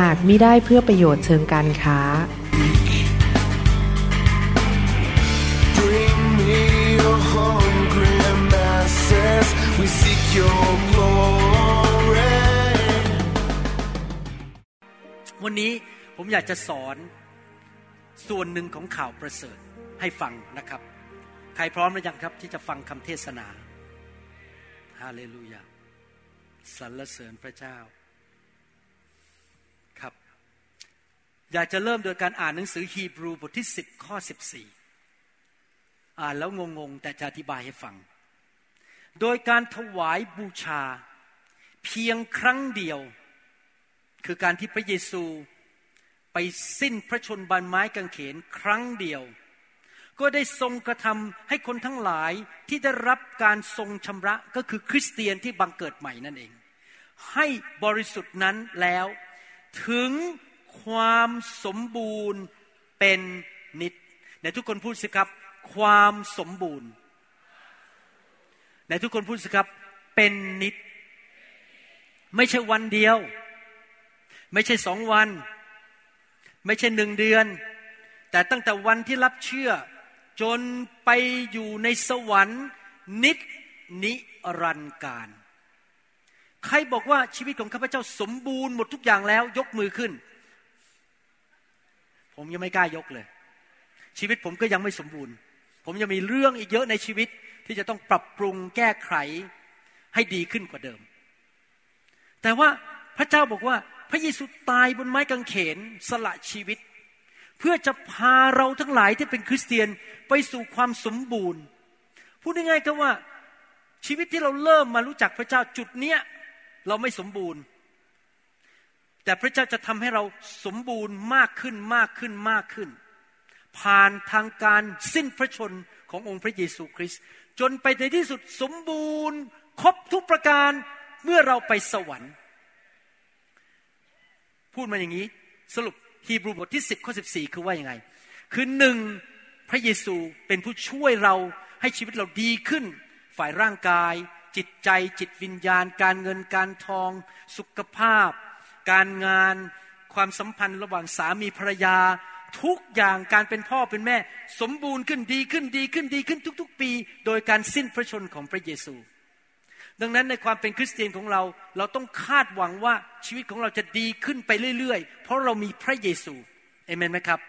หากมิได้เพื่อประโยชน์เชิงการค้า Bring me your hungry masses. We seek your glory. วันนี้ผมอยากจะสอนส่วนหนึ่งของข่าวประเสริฐให้ฟังนะครับ ใครพร้อมหรือยังครับที่จะฟังคำเทศนา ฮาเลลูยาสรรเสริญพระเจ้าครับ อยากจะเริ่มโดยการอ่านหนังสือฮีบรูบทที่ 10 ข้อ 14 อ่านแล้วงงๆ แต่จะอธิบายให้ฟัง โดยการถวายบูชา เพียงครั้งเดียว คือการที่พระเยซูไปสิ้นพระชนบานไม้กางเขนครั้งเดียว ก็ได้ทรงกระทำให้คนทั้งหลายที่ได้รับการทรงชำระก็คือคริสเตียนที่บังเกิดใหม่นั่นเอง ให้บริสุทธิ์นั้นแล้วถึง ความสมบูรณ์เป็นนิดไหนทุกคนพูดสิครับ ความสมบูรณ์ไหนทุกคนพูดสิครับ เป็นนิด ไม่ใช่วันเดียว ไม่ใช่สองวัน ไม่ใช่หนึ่งเดือน แต่ตั้งแต่วันที่รับเชื่อ จนไปอยู่ในสวรรค์นิดนิรันดร์การใครบอกว่าชีวิตของข้าพเจ้าสมบูรณ์หมดทุกอย่างแล้วยกมือขึ้น ผมยังไม่กล้ายกเลย ชีวิตผมก็ยังไม่สมบูรณ์ ผมยังมีเรื่องอีกเยอะในชีวิตที่จะต้องปรับปรุงแก้ไขให้ดีขึ้นกว่าเดิม แต่ว่าพระเจ้าบอกว่า พระเยซูตายบนไม้กางเขนสละชีวิต เพื่อจะพาเราทั้งหลายที่เป็นคริสเตียนไปสู่ความสมบูรณ์พูดง่ายๆก็ว่าชีวิตที่เราเริ่มมารู้จักพระเจ้าจุดเนี้ยเราไม่สมบูรณ์ แต่พระเจ้าจะทำให้เราสมบูรณ์มากขึ้นมากขึ้นมากขึ้น ผ่านทางการสิ้นพระชนขององค์พระเยซูคริสต์จนไปในที่สุดสมบูรณ์ ครบทุกประการเมื่อเราไปสวรรค์ พูดมาอย่างนี้ สรุปฮีบรูบทที่ 10ข้อ14 คือว่ายังไง คือหนึ่งพระเยซูเป็นผู้ช่วยเราให้ชีวิตเราดีขึ้น ฝ่ายร่างกาย จิตใจจิตวิญญาณ การเงินการทอง สุขภาพ การงานความสัมพันธ์ระหว่างสามีภรรยา ทุกอย่างการเป็นพ่อเป็นแม่ สมบูรณ์ขึ้นดีขึ้นดีขึ้นดีขึ้นทุก ๆ ปี โดยการสิ้นพระชนของพระเยซู ดังนั้นในความเป็นคริสเตียนของเราเราต้องคาดหวังว่าชีวิตของเราจะดีขึ้นไปเรื่อย ๆ เพราะเรามีพระเยซูเอเมนไหมครับ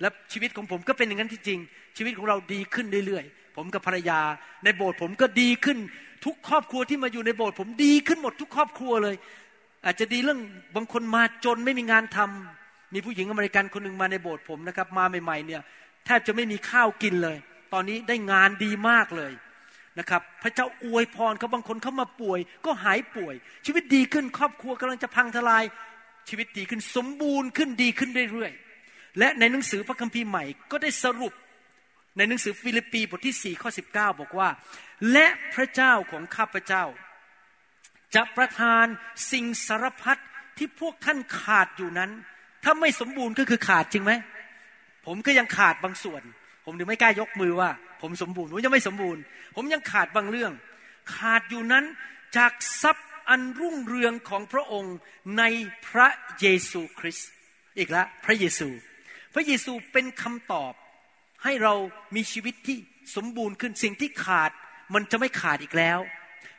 และชีวิตของผมก็เป็นอย่างนั้นที่จริง ชีวิตของเราดีขึ้นเรื่อยๆ ผมกับภรรยา ในโบสถ์ผมก็ดีขึ้น ทุกครอบครัวที่มาอยู่ในโบสถ์ผมดีขึ้นหมดทุกครอบครัวเลย อาจจะดีเรื่องบางคนมาจนไม่มีงานทำมีผู้หญิงอเมริกันคนหนึ่งมาในโบสถ์ผมนะครับ มาใหม่ๆเนี่ยแทบจะไม่มีข้าวกินเลย ตอนนี้ได้งานดีมากเลยนะครับ พระเจ้าอวยพรเขาบางคนเขามาป่วย ก็หายป่วย ชีวิตดีขึ้นครอบครัวกำลังจะพังทลาย ชีวิตดีขึ้นสมบูรณ์ขึ้นดีขึ้นเรื่อยๆและในหนังสือพระคัมภีร์ใหม่ก็ได้สรุปในหนังสือฟิลิปปีบทที่4ข้อ19 บอกว่า และพระเจ้าของข้าพเจ้า จะประทานสิ่งสารพัดที่พวกท่านขาดอยู่นั้น ถ้าไม่สมบูรณ์ก็คือขาดจริงไหม ผมก็ยังขาดบางส่วน ผมถึงไม่กล้ายกมือว่า ผมสมบูรณ์ผมยังไม่สมบูรณ์ ผมยังขาดบางเรื่อง ขาดอยู่นั้นจากทรัพย์อันรุ่งเรืองของพระองค์ในพระเยซูคริสต์อีกแล้วพระเยซู พระเยซูเป็นคำตอบให้เรามีชีวิตที่สมบูรณ์ขึ้นสิ่งที่ขาดมันจะไม่ขาดอีกแล้ว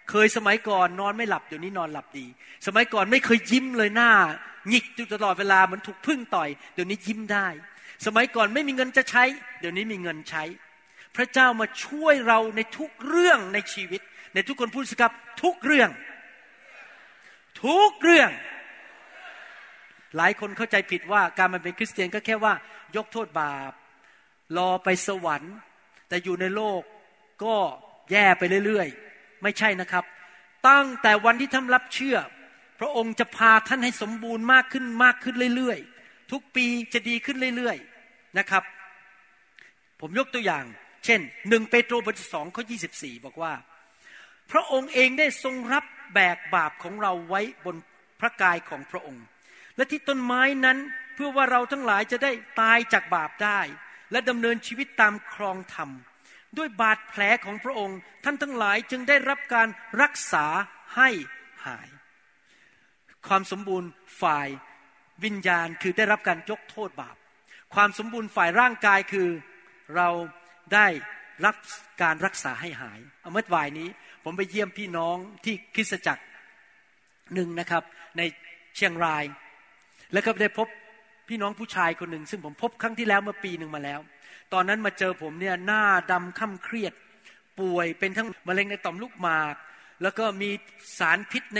เคยสมัยก่อนนอนไม่หลับเดี๋ยวนี้นอนหลับดี สมัยก่อนไม่เคยยิ้มเลยหน้าหงิกอยู่ตลอดเวลาเหมือนถูกพึ่งต่อย เดี๋ยวนี้ยิ้มได้ สมัยก่อนไม่มีเงินจะใช้ เดี๋ยวนี้มีเงินใช้ พระเจ้ามาช่วยเราในทุกเรื่องในชีวิต ในทุกคนพูดสิครับทุกเรื่อง ทุกเรื่อง หลายคนเข้าใจผิดว่าการมาเป็นคริสเตียนก็แค่ว่ายกโทษบาป รอไปสวรรค์ แต่อยู่ในโลกก็แย่ไปเรื่อยๆ ไม่ใช่นะครับ ตั้งแต่วันที่ท่านรับเชื่อ พระองค์จะพาท่านให้สมบูรณ์มากขึ้นมากขึ้นเรื่อยๆ ทุกปีจะดีขึ้นเรื่อยๆนะครับ ผมยกตัวอย่าง เช่นหนึ่งเปโตรบทที่สองข้อยีบอกว่า พระองค์เองได้ทรงรับแบกบาปของเราไว้บนพระกายของพระองค์ และที่ต้นไม้นั้นเพื่อว่าเราทั้งหลายจะได้ตายจากบาปได้ และดำเนินชีวิตตามครองธรรม ด้วยบาดแผลของพระองค์ ท่านทั้งหลายจึงได้รับการรักษาให้หาย ความสมบูรณ์ฝ่ายวิญญาณคือได้รับการยกโทษบาป ความสมบูรณ์ฝ่ายร่างกายคือเราได้รับการรักษาให้หายเมื่อวานนี้ ผมไปเยี่ยมพี่น้องที่คริสตจักรหนึ่งนะครับ ในเชียงราย แล้วก็ได้พบพี่น้องผู้ชายคนหนึ่ง ซึ่งผมพบครั้งที่แล้วเมื่อปีหนึ่งมาแล้ว ตอนนั้นมาเจอผมเนี่ยหน้าดำค่ำเครียดป่วยเป็นทั้งมะเร็งในต่อมลูกหมาก แล้วก็มีสารพิษใน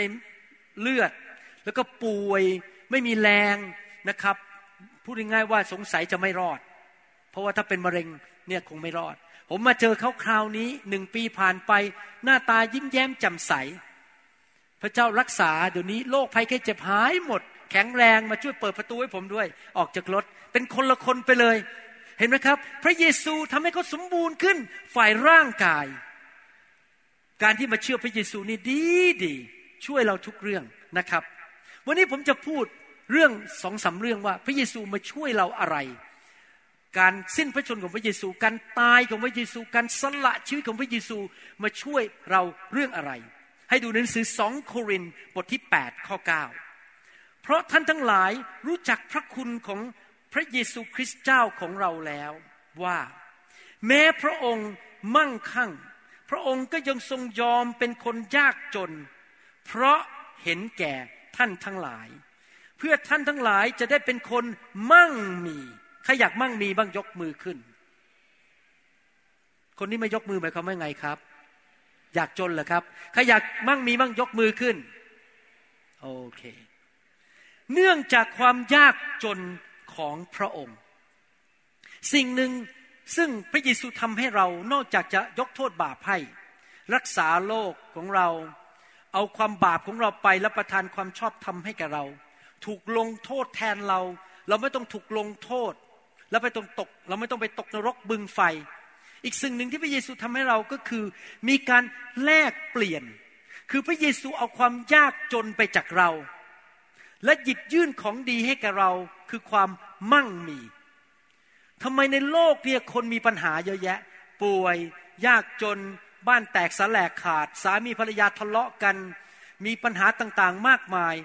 เลือด แล้วก็ป่วยไม่มีแรงนะครับพูดง่ายๆว่าสงสัยจะไม่รอด เพราะว่าถ้าเป็นมะเร็งเนี่ยคงไม่รอด ผมมาเจอเขาคราวนี้หนึ่งปีผ่านไป หน้าตายิ้มแย้มแจ่มใส พระเจ้ารักษาเดี๋ยวนี้โรคภัยแค่เจ็บหายหมด แข็งแรงมาช่วยเปิดประตูให้ผมด้วย ออกจากรถเป็นคนละคนไปเลย เห็นไหมครับ พระเยซูทำให้เขาสมบูรณ์ขึ้นฝ่ายร่างกาย การที่มาเชื่อพระเยซูนี่ดีดีช่วยเราทุกเรื่องนะครับ วันนี้ผมจะพูดเรื่องสองสาเรื่องว่าพระเยซูมาช่วยเราอะไร การสิ้นพระชนของพระเยซู การตายของพระเยซู การสละชีวิตของพระเยซูมาช่วยเราเรื่องอะไร ให้ดูหนังสือสองโครินบทที่8ข้อ9เพราะท่านทั้งหลายรู้จักพระคุณของ ระเยซูคริสต์เจ้าของเราแล้วว่า แม้พระองค์มั่งคั่ง พระองค์ก็ยังทรงยอมเป็นคนยากจน เพราะเห็นแก่ท่านทั้งหลาย เพื่อท่านทั้งหลายจะได้เป็นคนมั่งมีใครอยากมั่งมีบ้างยกมือขึ้น คนนี้ไม่ยกมือหมายความว่าไงครับ อยากจนเหรอครับใครอยากมั่งมีบ้างยกมือขึ้นโอเค เนื่องจากความยากจน ของพระองค์ สิ่งหนึ่งซึ่งพระเยซูทำให้เรานอกจากจะยกโทษบาปให้รักษาโลกของเรา เอาความบาปของเราไปและประทานความชอบธรรมให้แก่เรา ถูกลงโทษแทนเรา เราไม่ต้องถูกลงโทษ แล้วไปต้องตก เราไม่ต้องไปตกนรกบึงไฟ อีกสิ่งหนึ่งที่พระเยซูทำให้เราก็คือ มีการแลกเปลี่ยน คือพระเยซูเอาความยากจนไปจากเรา และหยิบยื่นของดีให้แก่เราคือความ มั่งมีทำไมในโลกเนี่ยคนมีปัญหาเยอะแยะ ป่วย ยากจน บ้านแตกสลายขาด สามีภรรยาทะเลาะกัน มีปัญหาต่างๆมากมาย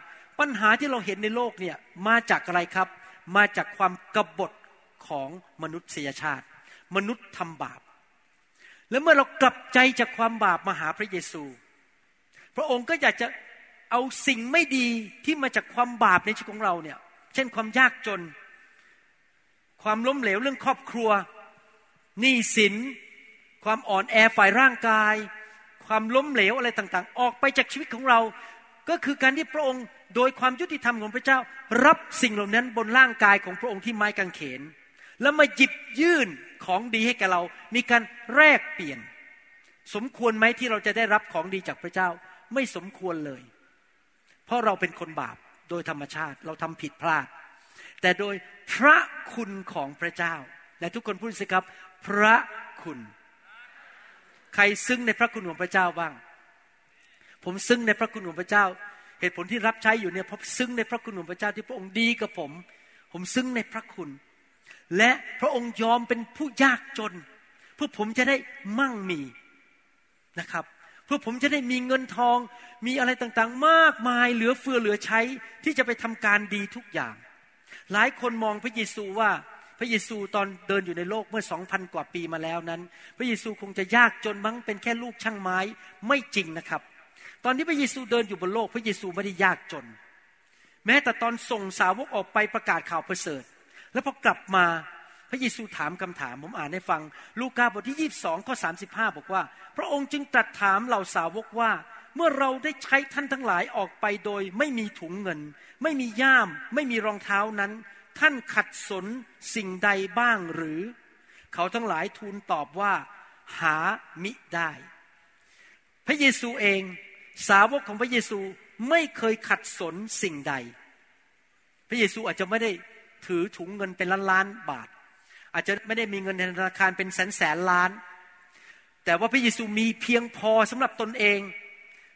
ปัญหาที่เราเห็นในโลกเนี่ยมาจากอะไรครับ มาจากความกบฏของมนุษยชาติ มนุษย์ทำบาป และเมื่อเรากลับใจจากความบาปมาหาพระเยซู พระองค์ก็อยากจะเอาสิ่งไม่ดีที่มาจากความบาปในชีวิตของเราเนี่ย เช่นความยากจน ความล้มเหลวเรื่องครอบครัวหนี้สิน ความอ่อนแอฝ่ายร่างกาย ความล้มเหลวอะไรต่างๆ ออกไปจากชีวิตของเรา ก็คือการที่พระองค์โดยความยุติธรรมของพระเจ้า รับสิ่งเหล่านั้นบนร่างกายของพระองค์ที่ไม้กางเขน แล้วมาหยิบยื่นของดีให้แกเรา มีการแลกเปลี่ยน สมควรไหมที่เราจะได้รับของดีจากพระเจ้า ไม่สมควรเลย เพราะเราเป็นคนบาปโดยธรรมชาติ เราทำผิดพลาด แต่โดยพระคุณของพระเจ้า และทุกคนพูดสิครับ พระคุณ ใครซึ้งในพระคุณของพระเจ้าบ้าง ผมซึ้งในพระคุณของพระเจ้า เหตุผลที่รับใช้อยู่เนี่ยเพราะซึ้งในพระคุณของพระเจ้าที่พระองค์ดีกับผม ผมซึ้งในพระคุณ และพระองค์ยอมเป็นผู้ยากจน เพื่อผมจะได้มั่งมีนะครับเพื่อผมจะได้มีเงินทอง มีอะไรต่างๆ มากมายเหลือเฟือเหลือใช้ที่จะไปทำการดีทุกอย่าง หลายคนมองพระเยซูว่าพระเยซูตอนเดินอยู่ในโลกเมื่อสองพันกว่าปีมาแล้วนั้น พระเยซูคงจะยากจนมั้งเป็นแค่ลูกช่างไม้ไม่จริงนะครับ ตอนที่พระเยซูเดินอยู่บนโลก พระเยซูไม่ได้ยากจน แม้แต่ตอนส่งสาวกออกไปประกาศข่าวประเสริฐ แล้วพอกลับมาพระเยซูถามคำถามผมอ่านให้ฟัง ลูกาบทที่ยีบสองข้อสาสิบห้าบอกว่า พระองค์จึงตรัสถามเหล่าสาวกว่า เมื่อเราได้ใช้ท่านทั้งหลายออกไปโดยไม่มีถุงเงิน ไม่มีย่าม ไม่มีรองเท้านั้น ท่านขัดสนสิ่งใดบ้างหรือ เขาทั้งหลายทูลตอบว่า หามิได้ พระเยซูเองสาวกของพระเยซูไม่เคยขัดสนสิ่งใด พระเยซูอาจจะไม่ได้ถือถุงเงินเป็นล้านล้านบาท อาจจะไม่ได้มีเงินในธนาคารเป็นแสนแสนล้าน แต่ว่าพระเยซูมีเพียงพอสำหรับตนเอง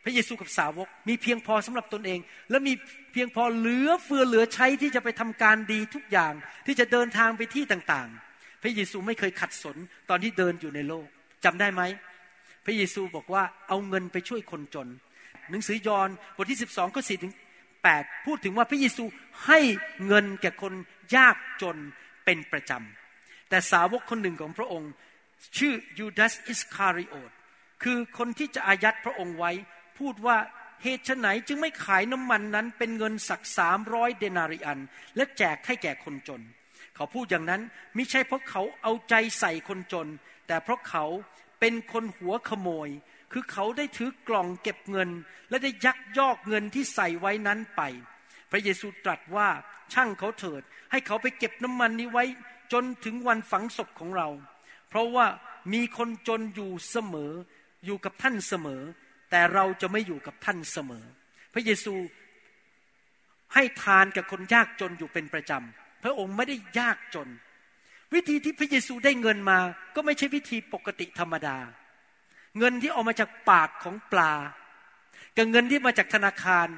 พระเยซูกับสาวก มีเพียงพอสำหรับตนเอง และมีเพียงพอเหลือเฟือเหลือใช้ที่จะไปทำการดีทุกอย่างที่จะเดินทางไปที่ต่างๆ พระเยซูไม่เคยขัดสนตอนที่เดินอยู่ในโลกจำได้ไหม พระเยซูบอกว่าเอาเงินไปช่วยคนจน หนังสือยอห์นบทที่ 12ข้อ4ถึง8พูดถึงว่าพระเยซูให้เงินแก่คนยากจนเป็นประจำแต่สาวกคนหนึ่งของพระองค์ ชื่อยูดาสอิสคาริโอตคือคนที่จะอายัดพระองค์ไว้ พูดว่าเหตุไหนจึงไม่ขายน้ำมันนั้นเป็นเงินสักสามร้อยเดนาริอัน และแจกให้แก่คนจน เขาพูดอย่างนั้นไม่ใช่เพราะเขาเอาใจใส่คนจน แต่เพราะเขาเป็นคนหัวขโมย คือเขาได้ถือกล่องเก็บเงิน และได้ยักยอกเงินที่ใส่ไว้นั้นไป พระเยซูตรัสว่าช่างเขาเถิด ให้เขาไปเก็บน้ำมันนี้ไว้จนถึงวันฝังศพของเรา เพราะว่ามีคนจนอยู่เสมออยู่กับท่านเสมอ แต่เราจะไม่อยู่กับท่านเสมอ พระเยซูให้ทานกับคนยากจนอยู่เป็นประจำ พระองค์ไม่ได้ยากจน วิธีที่พระเยซูได้เงินมา ก็ไม่ใช่วิธีปกติธรรมดา เงินที่ออกมาจากปากของปลา กับเงินที่มาจากธนาคาร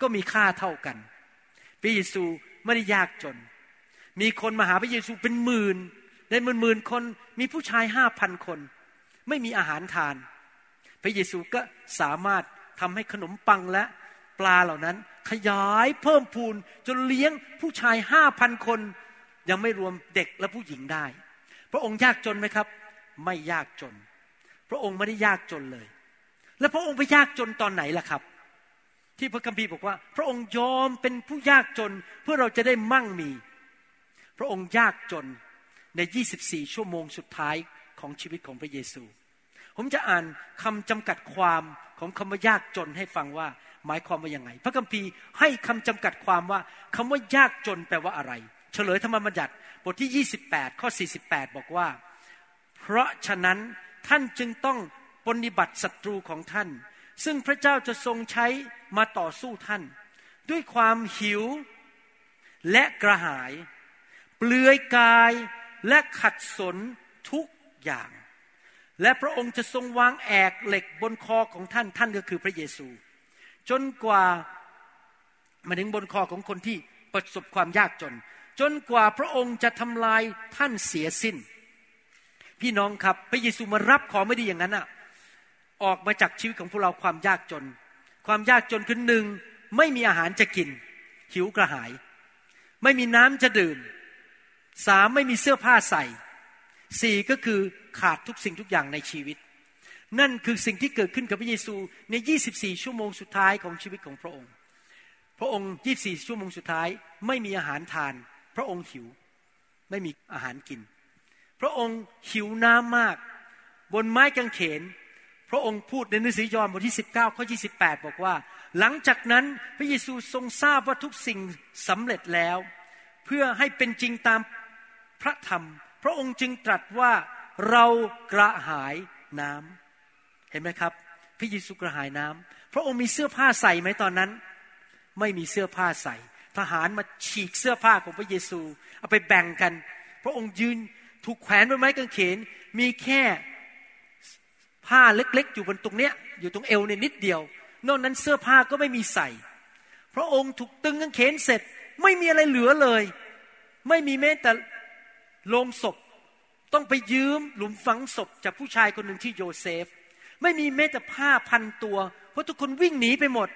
ก็มีค่าเท่ากัน พระเยซูไม่ได้ยากจน มีคนมาหาพระเยซูเป็นหมื่นในหมื่นหมื่นคนมีผู้ชายห้าพันคน ไม่มีอาหารทาน พระเยซูก็สามารถทำให้ขนมปังและปลาเหล่านั้น ขยายเพิ่มพูนจนเลี้ยงผู้ชายห้าพันคน ยังไม่รวมเด็กและผู้หญิงได้ พระองค์ยากจนไหมครับ ไม่ยากจน พระองค์ไม่ได้ยากจนเลย แล้วพระองค์ไปยากจนตอนไหนล่ะครับ ที่พระคัมภีร์บอกว่า พระองค์ยอมเป็นผู้ยากจนเพื่อเราจะได้มั่งมี พระองค์ยากจนใน 24 ชั่วโมงสุดท้ายของชีวิตของพระเยซู ผมจะอ่านคำจำกัดความของคำว่ายากจนให้ฟังว่า หมายความว่ายังไง พระคัมภีร์ให้คำจำกัดความว่าคำว่ายากจนแปลว่าอะไร เฉลยธรรมบัญญัติบทที่ 28 ข้อ 48 บอกว่า เพราะฉะนั้นท่านจึงต้องปฏิบัติศัตรูของท่าน ซึ่งพระเจ้าจะทรงใช้มาต่อสู้ท่าน ด้วยความหิวและกระหาย เปลือยกายและขัดสนทุกอย่าง และพระองค์จะทรงวางแอกเหล็กบนคอของท่านท่านก็คือพระเยซู จนกว่ามาถึงบนคอของคนที่ประสบความยากจน จนกว่าพระองค์จะทำลายท่านเสียสิ้น พี่น้องครับพระเยซูมารับของไม่ดีอย่างนั้นอะออกมาจากชีวิตของพวกเราความยากจน ความยากจนคือหนึ่งไม่มีอาหารจะกิน หิวกระหาย ไม่มีน้ำจะดื่มสามไม่มีเสื้อผ้าใส่ สี่ก็คือขาดทุกสิ่งทุกอย่างในชีวิต นั่นคือสิ่งที่เกิดขึ้นกับพระเยซูใน 24 ชั่วโมงสุดท้ายของชีวิตของพระองค์ พระองค์ 24 ชั่วโมงสุดท้ายไม่มีอาหารทาน พระองค์หิว ไม่มีอาหารกิน พระองค์หิวน้ำมาก บนไม้กางเขน พระองค์พูดในหนังสือยอห์นบทที่ 19 ข้อ 28 บอกว่า หลังจากนั้นพระเยซูทรงทราบว่าทุกสิ่งสำเร็จแล้ว เพื่อให้เป็นจริงตามพระธรรม ระองค์จึงตรัสว่าเรากระหายน้ำเห็นไหมครับ พระเยซูกระหายน้ำพระองค์มีเสื้อผ้าใส่ไหมตอนนั้น ไม่มีเสื้อผ้าใส่ ทหารมาฉีกเสื้อผ้าของพระเยซู เอาไปแบ่งกัน พระองค์ยืนถูกแขวนบนไม้กางเขน มีแค่ผ้าเล็กๆ อยู่บนตรงเนี้ยอยู่ตรงเอวเนี่ยนิดเดียว นอกนั้นเสื้อผ้าก็ไม่มีใส่ พระองค์ถูกตึงกางเขนเสร็จ ไม่มีอะไรเหลือเลย ไม่มีแม้แต่ โลงศพต้องไปยืมหลุมฝังศพจากผู้ชายคนหนึ่งที่โยเซฟ ไม่มีแม้แต่ผ้าพันตัว เพราะทุกคนวิ่งหนีไปหมด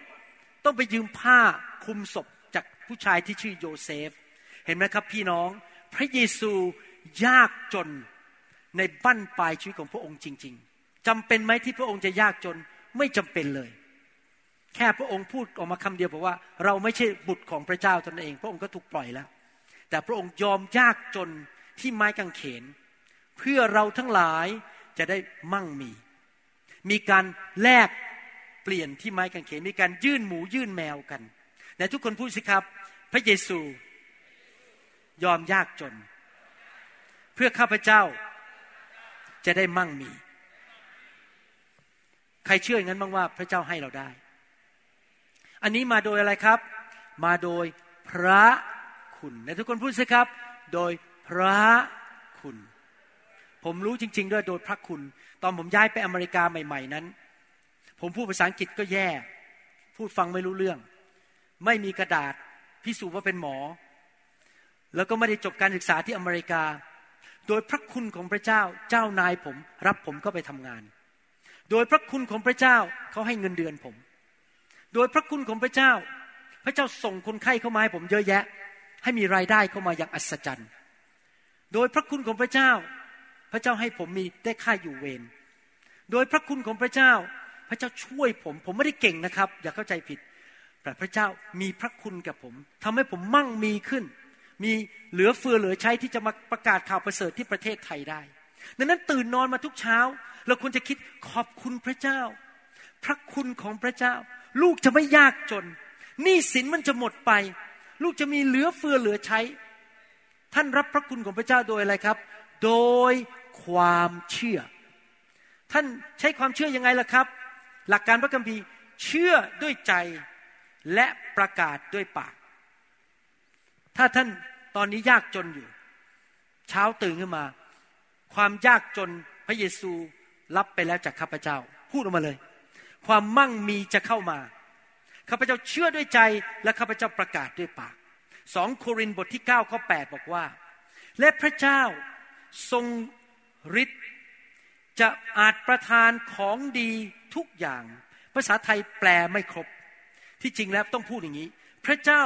ต้องไปยืมผ้าคลุมศพจากผู้ชายที่ชื่อโยเซฟ เห็นไหมครับพี่น้อง พระเยซูยากจนในบั้นปลายชีวิตของพระองค์จริง ๆจำเป็นไหมที่พระองค์จะยากจนไม่จำเป็นเลย แค่พระองค์พูดออกมาคำเดียวบอกว่า เราไม่ใช่บุตรของพระเจ้าตนเอง พระองค์ก็ถูกปล่อยแล้ว แต่พระองค์ยอมยากจน ที่ไม้กางเขน เพื่อเราทั้งหลายจะได้มั่งมี มีการแลกเปลี่ยนที่ไม้กางเขน มีการยื่นหมูยื่นแมวกันแต่ทุกคนพูดสิครับ พระเยซูยอมยากจน เพื่อข้าพเจ้าจะได้มั่งมี ใครเชื่ออย่างนั้นบ้างว่าพระเจ้าให้เราได้ อันนี้มาโดยอะไรครับ มาโดยพระคุณและทุกคนพูดสิครับ โดย ระคุณ ผมรู้จริง ๆ ด้วยโดยพระคุณ ตอนผมย้ายไปอเมริกาใหม่ ๆนั้น ผมพูดภาษาอังกฤษก็แย่ พูดฟังไม่รู้เรื่อง ไม่มีกระดาษพิสูจน์ว่าเป็นหมอ แล้วก็ไม่ได้จบการศึกษาที่อเมริกา โดยพระคุณของพระเจ้า เจ้านายผม รับผมก็ไปทำงาน โดยพระคุณของพระเจ้าเขาให้เงินเดือนผม โดยพระคุณของพระเจ้า พระเจ้าส่งคนไข้เข้ามาให้ผมเยอะแยะ ให้มีรายได้เข้ามาอย่างอัศจรรย์ โดยพระคุณของพระเจ้า พระเจ้าให้ผมมีได้ค่าอยู่เวรโดยพระคุณของพระเจ้า พระเจ้าช่วยผม ผมไม่ได้เก่งนะครับ อย่าเข้าใจผิด แต่พระเจ้ามีพระคุณกับผมทำให้ผมมั่งมีขึ้น มีเหลือเฟือเหลือใช้ที่จะมาประกาศข่าวประเสริฐที่ประเทศไทยได้ดังนั้นตื่นนอนมาทุกเช้า เราควรจะคิดขอบคุณพระเจ้า พระคุณของพระเจ้า ลูกจะไม่ยากจนหนี้สินมันจะหมดไป ลูกจะมีเหลือเฟือเหลือใช้ ท่านรับพระคุณของพระเจ้าโดยอะไรครับ โดยความเชื่อ ท่านใช้ความเชื่อยังไงล่ะครับ หลักการพระคัมภีร์เชื่อด้วยใจและประกาศด้วยปาก ถ้าท่านตอนนี้ยากจนอยู่ เช้าตื่นขึ้นมา ความยากจนพระเยซูรับไปแล้วจากข้าพเจ้า พูดออกมาเลย ความมั่งมีจะเข้ามาข้าพเจ้าเชื่อด้วยใจและข้าพเจ้าประกาศด้วยปาก สองโครินธ์บทที่9ข้อ8บอกว่า และพระเจ้าทรงฤทธิ์จะอาจประทานของดีทุกอย่าง ภาษาไทยแปลไม่ครบ ที่จริงแล้วต้องพูดอย่างนี้ พระเจ้า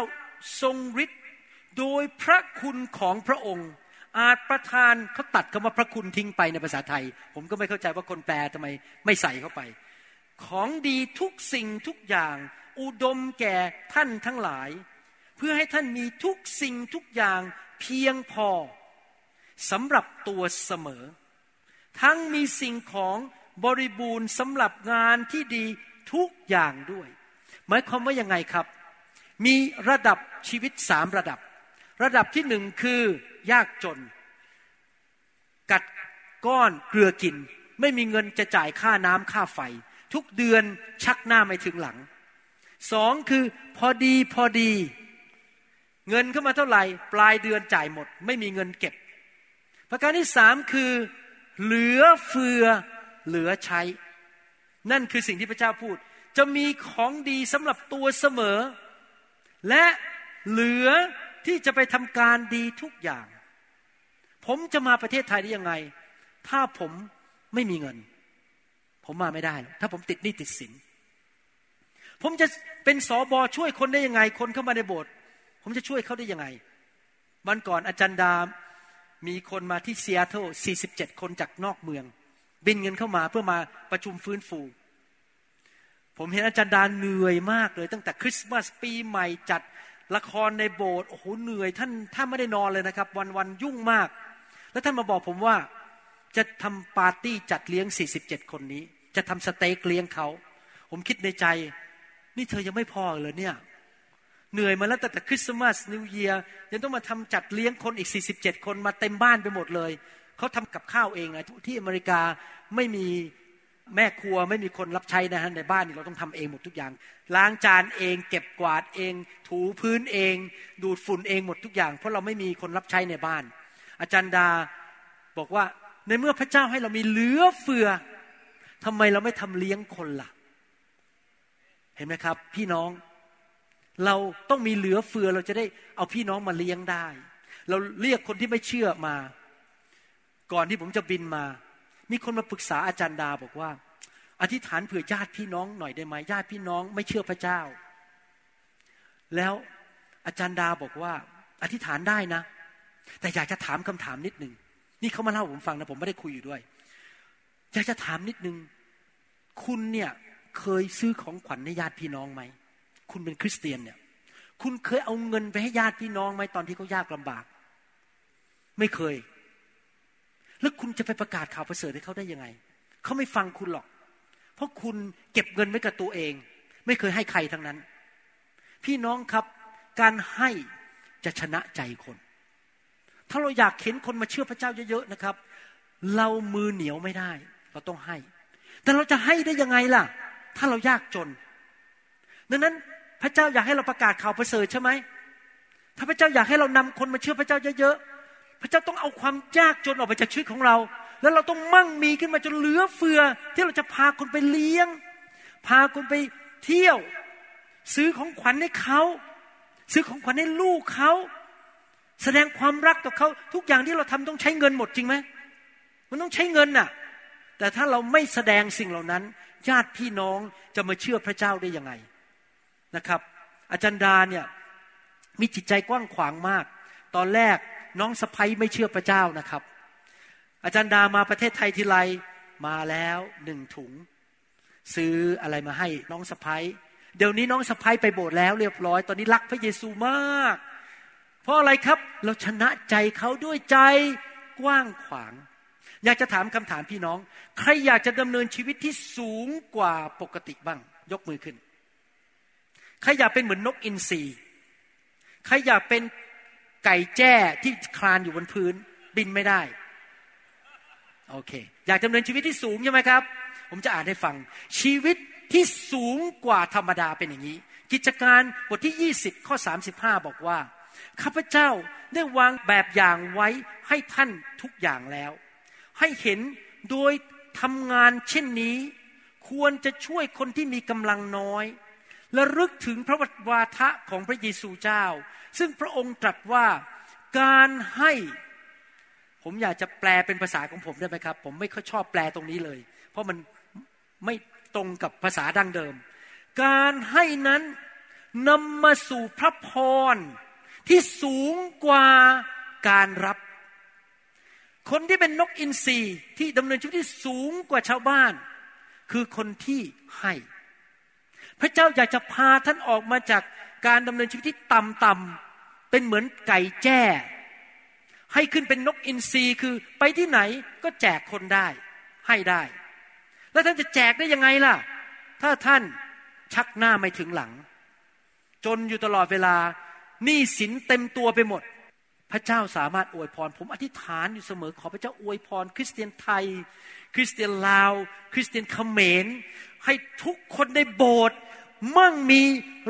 ทรงฤทธิ์โดยพระคุณของพระองค์ อาจประทานเขาตัดคำว่าพระคุณทิ้งไปในภาษาไทย ผมก็ไม่เข้าใจว่าคนแปลทำไมไม่ใส่เข้าไป ของดีทุกสิ่งทุกอย่าง อุดมแก่ท่านทั้งหลาย เพื่อให้ท่านมีทุกสิ่งทุกอย่างเพียงพอสำหรับตัวเสมอ ทั้งมีสิ่งของบริบูรณ์สำหรับงานที่ดีทุกอย่างด้วย หมายความว่ายังไงครับ มีระดับชีวิตสามระดับ ระดับที่หนึ่งคือยากจน กัดก้อนเกลือกิน ไม่มีเงินจะจ่ายค่าน้ำค่าไฟ ทุกเดือนชักหน้าไม่ถึงหลังสองคือพอดีพอดี เงินเข้ามาเท่าไหร่ ปลายเดือนจ่ายหมด ไม่มีเงินเก็บ ประการที่สามคือ เหลือเฟือเหลือใช้ นั่นคือสิ่งที่พระเจ้าพูด จะมีของดีสำหรับตัวเสมอ และเหลือที่จะไปทำการดีทุกอย่าง ผมจะมาประเทศไทยได้ยังไง ถ้าผมไม่มีเงิน ผมมาไม่ได้ ถ้าผมติดหนี้ติดสินผมจะเป็นสอบอช่วยคนได้ยังไง คนเข้ามาในโบสถ์ ผมจะช่วยเขาได้ยังไง วันก่อนอาจารย์ดา มีคนมาที่เซีแอตเทิล47 คนจากนอกเมือง บินเงินเข้ามาเพื่อมาประชุมฟื้นฟู ผมเห็นอาจารย์ดาเหนื่อยมากเลย ตั้งแต่คริสต์มาสปีใหม่จัดละครในโบสถ์โอ้โหเหนื่อย ท่านท่านไม่ได้นอนเลยนะครับ วันวันยุ่งมาก แล้วท่านมาบอกผมว่าจะทำปาร์ตี้จัดเลี้ยง 47 คนนี้ จะทำสเต็กเลี้ยงเขา ผมคิดในใจ นี่เธอยังไม่พอเลยเนี่ย เหนื่อยมาแล้วตั้งแต่คริสต์มาสนิวเยียร์ยังต้องมาทำจัดเลี้ยงคนอีก 47 คนมาเต็มบ้านไปหมดเลย เขาทำกับข้าวเองนะที่อเมริกาไม่มีแม่ครัวไม่มีคนรับใช้นะฮะในบ้านนี่เราต้องทำเองหมดทุกอย่าง ล้างจานเอง เก็บกวาดเอง ถูพื้นเอง ดูดฝุ่นเองหมดทุกอย่าง เพราะเราไม่มีคนรับใช้ในบ้าน อาจารย์ดาบอกว่าในเมื่อพระเจ้าให้เรามีเหลือเฟือทำไมเราไม่ทำเลี้ยงคนล่ะ เห็นไหมครับ พี่น้อง เราต้องมีเหลือเฟือเราจะได้เอาพี่น้องมาเลี้ยงได้ เราเรียกคนที่ไม่เชื่อมา ก่อนที่ผมจะบินมา มีคนมาปรึกษาอาจารย์ดาบอกว่า อธิษฐานเผื่อญาติพี่น้องหน่อยได้ไหมญาติพี่น้องไม่เชื่อพระเจ้า แล้วอาจารย์ดาบอกว่า อธิษฐานได้นะ แต่อยากจะถามคำถามนิดหนึ่งนี่เขามาเล่าผมฟังนะผมไม่ได้คุยอยู่ด้วย อยากจะถามนิดหนึ่งคุณเนี่ยเคยซื้อของขวัญให้ญาติพี่น้องไหม คุณเป็นคริสเตียนเนี่ย คุณเคยเอาเงินไปให้ญาติพี่น้องไหมตอนที่เขายากลำบาก ไม่เคย แล้วคุณจะไปประกาศข่าวประเสริฐให้เขาได้ยังไง เขาไม่ฟังคุณหรอก เพราะคุณเก็บเงินไว้กับตัวเอง ไม่เคยให้ใครทั้งนั้น พี่น้องครับการให้จะชนะใจคน ถ้าเราอยากเห็นคนมาเชื่อพระเจ้าเยอะๆนะครับ เรามือเหนียวไม่ได้ เราต้องให้ แต่เราจะให้ได้ยังไงล่ะ ถ้าเรายากจน ดังนั้น พระเจ้าอยากให้เราประกาศข่าวประเสริฐใช่ไหมถ้าพระเจ้าอยากให้เรานำคนมาเชื่อพระเจ้าเยอะๆ พระเจ้าต้องเอาความยากจนออกไปจากชีวิตของเรา แล้วเราต้องมั่งมีขึ้นมาจนเหลือเฟือ ที่เราจะพาคนไปเลี้ยง พาคนไปเที่ยว ซื้อของขวัญให้เขา ซื้อของขวัญให้ลูกเขา แสดงความรักต่อเขาทุกอย่างที่เราทำต้องใช้เงินหมดจริงไหมมันต้องใช้เงินน่ะ แต่ถ้าเราไม่แสดงสิ่งเหล่านั้น ญาติพี่น้องจะมาเชื่อพระเจ้าได้ยังไง นะครับ อาจารย์ดาเนี่ยมีจิตใจกว้างขวางมาก ตอนแรกน้องสะพ้ยไม่เชื่อพระเจ้านะครับ อาจารย์ดามาประเทศไทยทีไรมาแล้วหนึ่งถุง ซื้ออะไรมาให้น้องสะพ้ยเดี๋ยวนี้น้องสะพ้ยไปโบสถ์แล้วเรียบร้อย ตอนนี้รักพระเยซูมาก เพราะอะไรครับเราชนะใจเขาด้วยใจกว้างขวาง อยากจะถามคำถามพี่น้อง ใครอยากจะดำเนินชีวิตที่สูงกว่าปกติบ้าง ยกมือขึ้น ใครอยากเป็นเหมือนนกอินทรีใครอยากเป็นไก่แจ้ที่คลานอยู่บนพื้นบินไม่ได้ โอเค อยากดำเนินชีวิตที่สูงใช่ไหมครับ ผมจะอ่านให้ฟัง ชีวิตที่สูงกว่าธรรมดาเป็นอย่างนี้ กิจการบทที่ 20 ข้อ 35 บอกว่า ข้าพเจ้าได้วางแบบอย่างไว้ให้ท่านทุกอย่างแล้ว ให้เห็นโดยทำงานเช่นนี้ ควรจะช่วยคนที่มีกำลังน้อย และรึกถึงพระวาทะของพระเยซูเจ้า ซึ่งพระองค์ตรัสว่าการให้ผมอยากจะแปลเป็นภาษาของผมได้ไหมครับ ผมไม่ค่อยชอบแปลตรงนี้เลย เพราะมันไม่ตรงกับภาษาดั้งเดิม การให้นั้นนำมาสู่พระพรที่สูงกว่าการรับ คนที่เป็นนกอินทรีที่ดำเนินชีวิตที่สูงกว่าชาวบ้าน คือคนที่ให้ พระเจ้าอยากจะพาท่านออกมาจากการดำเนินชีวิตที่ต่ำๆเป็นเหมือนไก่แจ้ ให้ขึ้นเป็นนกอินทรีคือไปที่ไหนก็แจกคนได้ ให้ได้ แล้วท่านจะแจกได้ยังไงล่ะ ถ้าท่านชักหน้าไม่ถึงหลัง จนอยู่ตลอดเวลาหนี้สินเต็มตัวไปหมด พระเจ้าสามารถอวยพร ผมอธิษฐานอยู่เสมอขอพระเจ้าอวยพร คริสเตียนไทย คริสเตียนลาว คริสเตียนเขมรให้ทุกคนในโบสถ์ มั่งมี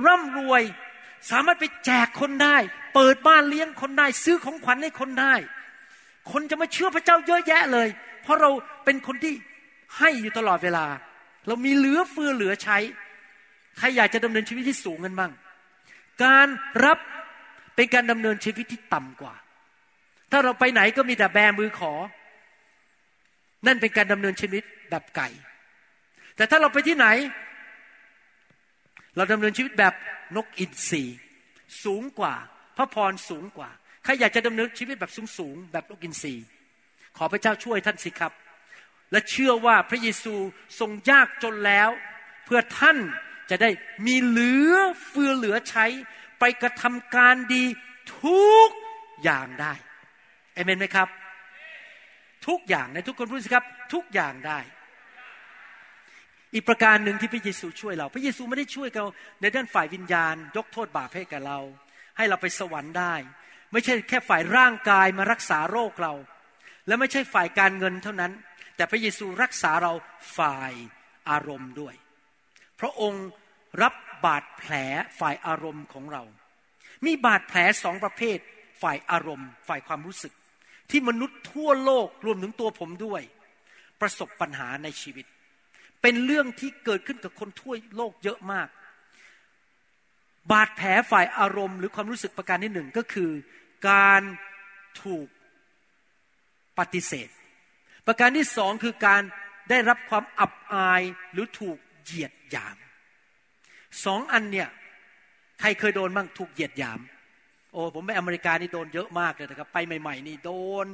ร่ำรวย สามารถไปแจกคนได้ เปิดบ้านเลี้ยงคนได้ ซื้อของขวัญให้คนได้ คนจะมาเชื่อพระเจ้าเยอะแยะเลย เพราะเราเป็นคนที่ให้อยู่ตลอดเวลา เรามีเหลือเฟือเหลือใช้ ใครอยากจะดำเนินชีวิตที่สูงกันบ้าง การรับเป็นการดำเนินชีวิตที่ต่ำกว่า ถ้าเราไปไหนก็มีแต่แบมือขอ นั่นเป็นการดำเนินชีวิตแบบไก่ แต่ถ้าเราไปที่ไหน เราดำเนินชีวิตแบบนกอินทรีสูงกว่า พระพรสูงกว่าใครอยากจะดำเนินชีวิตแบบสูงสูงแบบนกอินทรีขอพระเจ้าช่วยท่านสิครับ และเชื่อว่าพระเยซูทรงยากจนแล้ว เพื่อท่านจะได้มีเหลือเฟือเหลือใช้ไปกระทำการดีทุกอย่างได้เอเมนไหมครับ ทุกอย่างในทุกคนพูดสิครับ ทุกอย่างได้ อีกประการหนึ่งที่พระเยซูช่วยเรา พระเยซูไม่ได้ช่วยเราในด้านฝ่ายวิญญาณ ยกโทษบาปให้กับเรา ให้เราไปสวรรค์ได้ ไม่ใช่แค่ฝ่ายร่างกายมารักษาโรคเรา และไม่ใช่ฝ่ายการเงินเท่านั้น แต่พระเยซูรักษาเราฝ่ายอารมณ์ด้วย พระองค์รับบาดแผลฝ่ายอารมณ์ของเรา มีบาดแผลสองประเภท ฝ่ายอารมณ์ ฝ่ายความรู้สึก ที่มนุษย์ทั่วโลกรวมถึงตัวผมด้วย ประสบปัญหาในชีวิต เป็นเรื่องที่เกิดขึ้นกับคนทั่วโลกเยอะมาก บาดแผลฝ่ายอารมณ์หรือความรู้สึกประการที่หนึ่งก็คือ การถูกปฏิเสธ ประการที่สองคือการได้รับความอับอายหรือถูกเหยียดหยามสองอันเนี่ยใครเคยโดนบ้างถูกเหยียดหยาม โอ้ผมไปอเมริกานี่โดนเยอะมากเลยนะครับ ไปใหม่ ๆ นี่โดน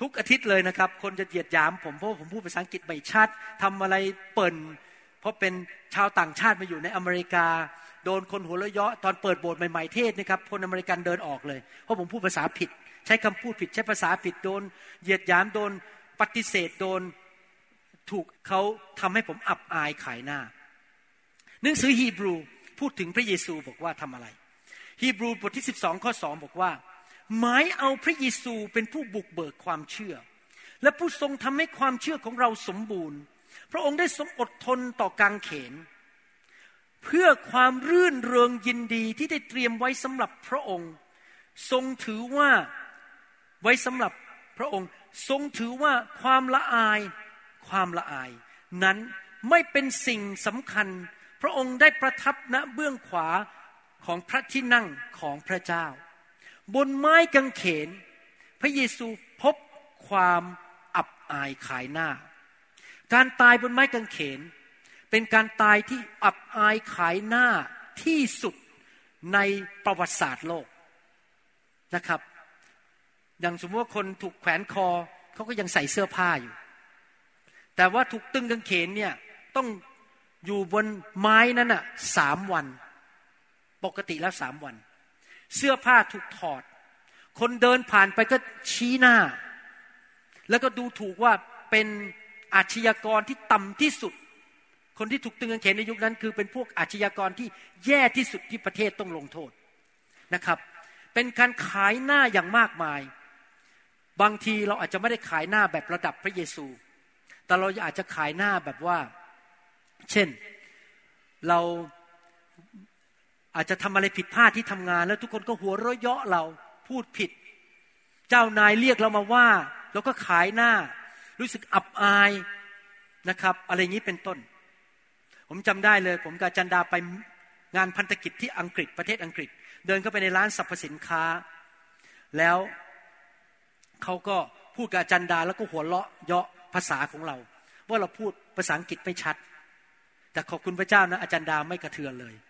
ทุกอาทิตย์เลยนะครับ คนจะเหยียดหยามผมเพราะผมพูดภาษาอังกฤษไม่ชัดทำอะไรเปิ่น เพราะเป็นชาวต่างชาติมาอยู่ในอเมริกา โดนคนหัวเราะเยาะตอนเปิดโบสถ์ใหม่ๆเทศนะครับคนอเมริกันเดินออกเลย เพราะผมพูดภาษาผิด ใช้คำพูดผิด ใช้ภาษาผิดโดน เหยียดหยามโดนปฏิเสธโดนถูกเขาทำให้ผมอับอายขายหน้า หนังสือฮีบรูพูดถึงพระเยซูบอกว่าทำอะไร ฮีบรูบทที่ 12 ข้อ 2 บอกว่า หมายเอาพระเยซูเป็นผู้บุกเบิกความเชื่อ และผู้ทรงทำให้ความเชื่อของเราสมบูรณ์ พระองค์ได้ทรงอดทนต่อการเขน เพื่อความรื่นเริงยินดีที่ได้เตรียมไว้สำหรับพระองค์ ทรงถือว่าไว้สำหรับพระองค์ทรงถือว่าความละอาย ความละอาย นั้นไม่เป็นสิ่งสำคัญ พระองค์ได้ประทับณเบื้องขวาของพระที่นั่งของพระเจ้า บนไม้กางเขน พระเยซูพบความอับอายขายหน้า การตายบนไม้กางเขน เป็นการตายที่อับอายขายหน้าที่สุดในประวัติศาสตร์โลกนะครับ อย่างสมมติว่าคนถูกแขวนคอเขาก็ยังใส่เสื้อผ้าอยู่ แต่ว่าถูกตึงกางเขนเนี่ยต้องอยู่บนไม้นั้นอะสามวัน ปกติแล้วสามวัน เสื้อผ้าถูกถอด คนเดินผ่านไปก็ชี้หน้า แล้วก็ดูถูกว่าเป็นอาชญากรที่ต่ำที่สุด คนที่ถูกตึงกางเขนในยุคนั้น คือเป็นพวกอาชญากรที่แย่ที่สุดที่ประเทศต้องลงโทษนะครับ เป็นการขายหน้าอย่างมากมาย บางทีเราอาจจะไม่ได้ขายหน้าแบบระดับพระเยซู แต่เราอาจจะขายหน้าแบบว่า เช่น เรา อาจจะทำอะไรผิดพลาดที่ทำงาน แล้วทุกคนก็หัวเราะเยาะเราพูดผิด เจ้านายเรียกเรามาว่าเราก็ขายหน้า รู้สึกอับอายนะครับ อะไรอย่างนี้เป็นต้น ผมจำได้เลย ผมกับจันดาไปงานพันธกิจที่อังกฤษประเทศอังกฤษ เดินเข้าไปในร้านสรรพสินค้า แล้วเขาก็พูดกับจันดาแล้วก็หัวเราะเยาะภาษาของเรา ว่าเราพูดภาษาอังกฤษไม่ชัด แต่ขอบคุณพระเจ้านะอาจารย์ดาไม่กระเทือนเลยเ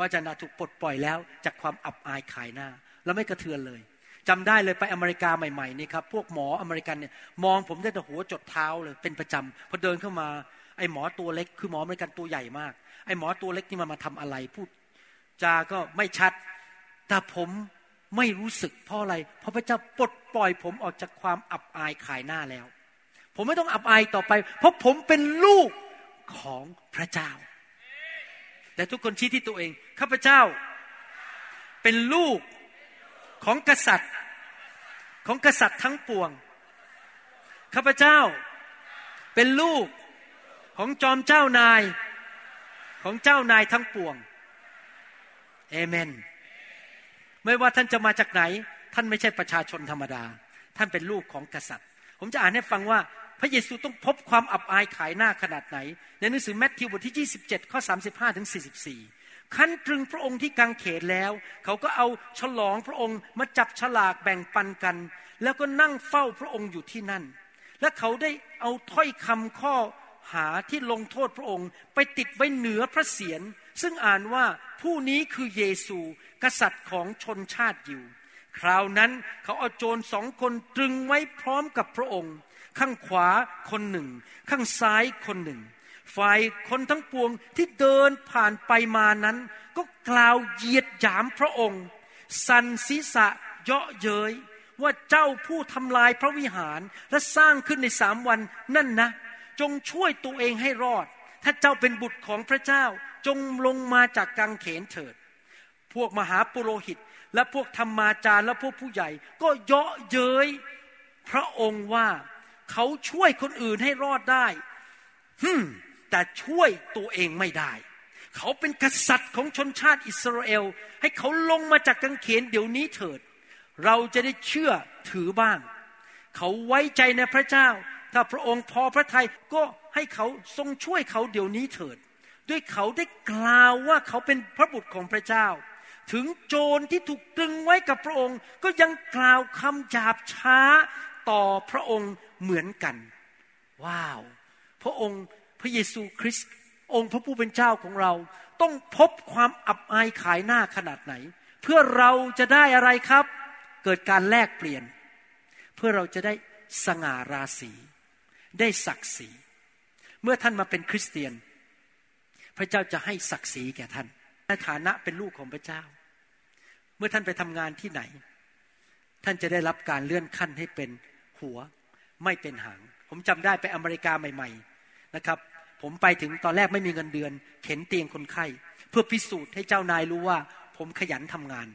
ราะอาจารย์ดาถูกปลดปล่อยแล้ว จากความอับอายขายหน้า แล้วไม่กระเทือนเลยจำได้เลยไปอเมริกาใหม่ๆนี่ครับพวกหมออเมริกันเนี่ยมองผมได้แต่หัวจดเท้าเลยเป็นประจำพอเดินเข้ามาไอ้หมอตัวเล็กคือหมออเมริกันตัวใหญ่มาก ไอ้หมอตัวเล็กนี่มันมาทำอะไรพูดจาก็ไม่ชัด แต่ผมไม่รู้สึกเพราะอะไร เพราะพระเจ้าปลดปล่อยผมออกจากความอับอายขายหน้าแล้ว ผมไม่ต้องอับอายต่อไป เพราะผมเป็นลูกของพระเจ้า แต่ทุกคนชี้ที่ตัวเอง ข้าพเจ้า เป็นลูกของกษัตริย์ ของกษัตริย์ทั้งปวง ข้าพเจ้า เป็นลูกของจอมเจ้านาย ของเจ้านายทั้งปวง เอเมน ไม่ว่าท่านจะมาจากไหน ท่านไม่ใช่ประชาชนธรรมดา ท่านเป็นลูกของกษัตริย์ ผมจะอ่านให้ฟังว่า พระเยซูต้องพบความอับอายขายหน้าขนาดไหน ในหนังสือแมทธิวบทที่ 27 ข้อ 35 ถึง 44 ขั้นตรึงพระองค์ที่กังเขนแล้ว เขาก็เอาฉลองพระองค์มาจับฉลากแบ่งปันกัน แล้วก็นั่งเฝ้าพระองค์อยู่ที่นั่น และเขาได้เอาถ้อยคำข้อหาที่ลงโทษพระองค์ ไปติดไว้เหนือพระเศียรซึ่งอ่านว่าผู้นี้คือเยซู กษัตริย์ของชนชาติยิว คราวนั้นเขาเอาโจรสองคนตรึงไว้พร้อมกับพระองค์ ข้างขวาคนหนึ่ง ข้างซ้ายคนหนึ่ง ฝ่ายคนทั้งปวงที่เดินผ่านไปมานั้น ก็กล่าวเหยียดหยามพระองค์ สันศีษะเยาะเย้ยว่าเจ้าผู้ทำลายพระวิหารและสร้างขึ้นในสามวันนั่นนะ จงช่วยตัวเองให้รอด ถ้าเจ้าเป็นบุตรของพระเจ้าจงลงมาจากกังเขนเถิด พวกมหาปุโรหิต และพวกธรรมาจารย์และพวกผู้ใหญ่ ก็เยาะเย้ยพระองค์ว่า เขาช่วยคนอื่นให้รอดได้ฮึมแต่ช่วยตัวเองไม่ได้ เขาเป็นกษัตริย์ของชนชาติอิสราเอล ให้เขาลงมาจากกังเขนเดี๋ยวนี้เถิด เราจะได้เชื่อถือบ้าง เขาไว้ใจในพระเจ้า ถ้าพระองค์พอพระทัยก็ให้เขาทรงช่วยเขาเดี๋ยวนี้เถิด ด้วยเขาได้กล่าวว่าเขาเป็นพระบุตรของพระเจ้า ถึงโจรที่ถูกตรึงไว้กับพระองค์ ก็ยังกล่าวคำหยาบช้าต่อพระองค์ เหมือนกัน ว้าว พระองค์พระเยซูคริสต์องค์พระผู้เป็นเจ้าของเรา ต้องพบความอับอายขายหน้าขนาดไหน เพื่อเราจะได้อะไรครับ เกิดการแลกเปลี่ยน เพื่อเราจะได้สง่าราศีได้ศักดิ์ศรีเมื่อท่านมาเป็นคริสเตียน พระเจ้าจะให้ศักดิ์ศรีแก่ท่านในฐานะเป็นลูกของพระเจ้า เมื่อท่านไปทำงานที่ไหน ท่านจะได้รับการเลื่อนขั้นให้เป็นหัว ไม่เป็นหาง ผมจำได้ไปอเมริกาใหม่ ๆนะครับ ผมไปถึงตอนแรกไม่มีเงินเดือน เข็นเตียงคนไข้ เพื่อพิสูจน์ให้เจ้านายรู้ว่า ผมขยันทำงาน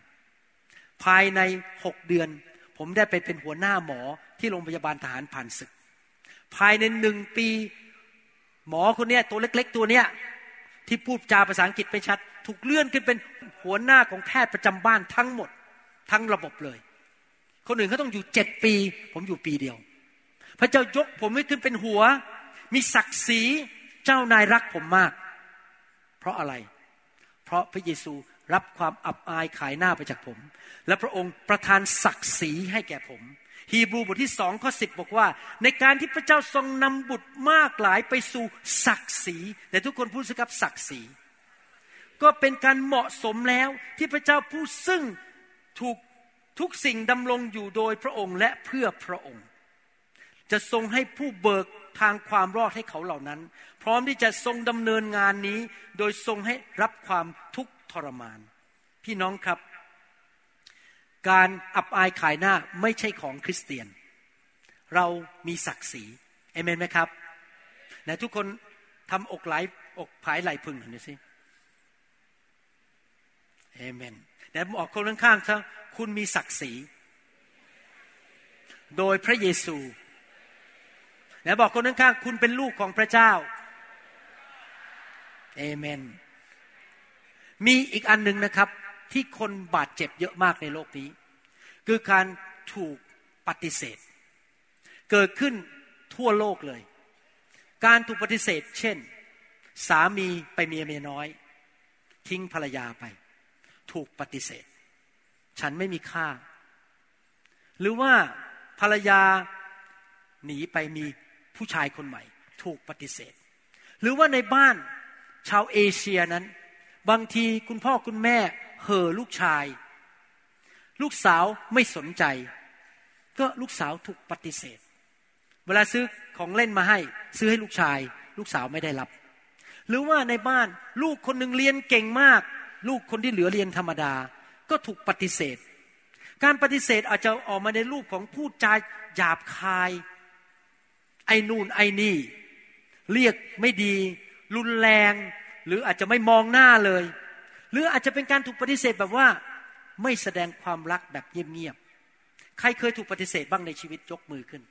ภายในหกเดือน ผมได้ไปเป็นหัวหน้าหมอที่โรงพยาบาลทหารผ่านศึก ภายในหนึ่งปี หมอคนเนี้ยตัวเล็ก ๆ ตัวเนี้ยที่พูดจาภาษาอังกฤษไปชัด ถูกเลื่อนขึ้นเป็นหัวหน้าของแพทย์ประจำบ้านทั้งหมด ทั้งระบบเลย คนอื่นเขาต้องอยู่เจ็ดปี ผมอยู่ปีเดียว พระเจ้ายกผมให้ขึ้นเป็นหัว มีศักดิ์ศรีเจ้านายรักผมมาก เพราะอะไร เพราะพระเยซูรับความอับอายขายหน้าไปจากผม และพระองค์ประทานศักดิ์ศรีให้แก่ผม ฮีบรูบทที่สองข้อสิบบอกว่า ในการที่พระเจ้าทรงนำบุตรมากหลายไปสู่ศักดิ์ศรีแต่ทุกคนพูดสิครับศักดิ์ศรีก็เป็นการเหมาะสมแล้วที่พระเจ้าผู้ซึ่งถูกทุกสิ่งดำรงอยู่โดยพระองค์และเพื่อพระองค์ จะทรงให้ผู้เบิกทางความรอดให้เขาเหล่านั้น พร้อมที่จะทรงดำเนินงานนี้ โดยทรงให้รับความทุกข์ทรมาน พี่น้องครับ การอับอายขายหน้าไม่ใช่ของคริสเตียน เรามีศักดิ์ศรีเอเมนไหมครับไหนทุกคนทำอกไหลอกผายไหลพึงหน่อยสิเอเมนแต่บอกคนข้างๆซะคุณมีศักดิ์ศรี โดยพระเยซู แลวบอกคนข้างๆคุณเป็นลูกของพระเจ้าเอเมน มีอีกอันหนึ่งนะครับ ที่คนบาดเจ็บเยอะมากในโลกนี้ คือการถูกปฏิเสธ เกิดขึ้นทั่วโลกเลย การถูกปฏิเสธ เช่น สามีไปเมียเมียน้อย ทิ้งภรรยาไป ถูกปฏิเสธ ฉันไม่มีค่า หรือว่าภรรยาหนีไปมี ผู้ชายคนใหม่ ถูกปฏิเสธ หรือว่าในบ้านชาวเอเชียนั้น บางทีคุณพ่อคุณแม่เห่อลูกชาย ลูกสาวไม่สนใจ ก็ลูกสาวถูกปฏิเสธ เวลาซื้อของเล่นมาให้ ซื้อให้ลูกชาย ลูกสาวไม่ได้รับ หรือว่าในบ้านลูกคนหนึ่งเรียนเก่งมาก ลูกคนที่เหลือเรียนธรรมดา ก็ถูกปฏิเสธ การปฏิเสธอาจจะออกมาในรูปของพูดจาหยาบคาย ไอ้นู่นไอ้นี่ เรียกไม่ดี รุนแรง หรืออาจจะไม่มองหน้าเลย หรืออาจจะเป็นการถูกปฏิเสธแบบว่าไม่แสดงความรักแบบเงียบๆใครเคยถูกปฏิเสธบ้างในชีวิตยกมือขึ้น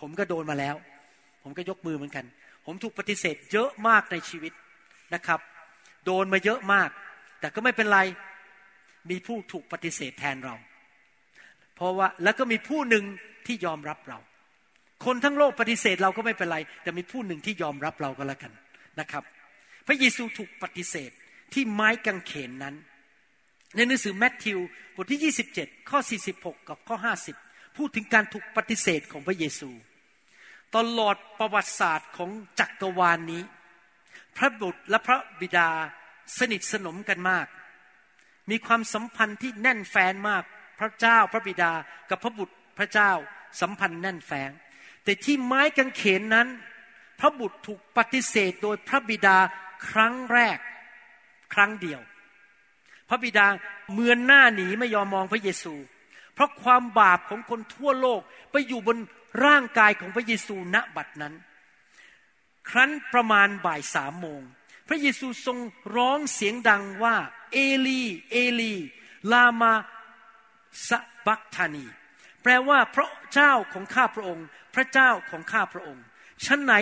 ผมก็โดนมาแล้ว ผมก็ยกมือเหมือนกัน ผมถูกปฏิเสธเยอะมากในชีวิตนะครับ โดนมาเยอะมาก แต่ก็ไม่เป็นไรมีผู้ถูกปฏิเสธแทนเรา เพราะว่าแล้วก็มีผู้หนึ่งที่ยอมรับเรา คนทั้งโลกปฏิเสธเราก็ไม่เป็นไร แต่มีผู้หนึ่งที่ยอมรับเราก็แล้วกันนะครับ พระเยซูถูกปฏิเสธที่ไม้กางเขนนั้น ในหนังสือแมทธิวบทที่ 27 ข้อ 46 กับข้อ 50 พูดถึงการถูกปฏิเสธของพระเยซู ตลอดประวัติศาสตร์ของจักรวาลนนี้ พระบุตรและพระบิดาสนิทสนมกันมาก มีความสัมพันธ์ที่แน่นแฟนมาก พระเจ้าพระบิดากับพระบุตรพระเจ้าสัมพันธ์แน่นแฟ้น แต่ที่ไม้กางเขนนั้น พระบุตรถูกปฏิเสธโดยพระบิดาครั้งแรก ครั้งเดียว พระบิดาเมือนหน้าหนีไม่ยอมมองพระเยซู เพราะความบาปของคนทั่วโลกไปอยู่บนร่างกายของพระเยซูณบัดนั้น ครั้นประมาณบ่ายสามโมง พระเยซูทรงร้องเสียงดังว่า เอลี เอลี ลามาสบักธานี แปลว่าพระเจ้าของข้าพระองค์ พระเจ้าของข้าพระองค์ฉันไหน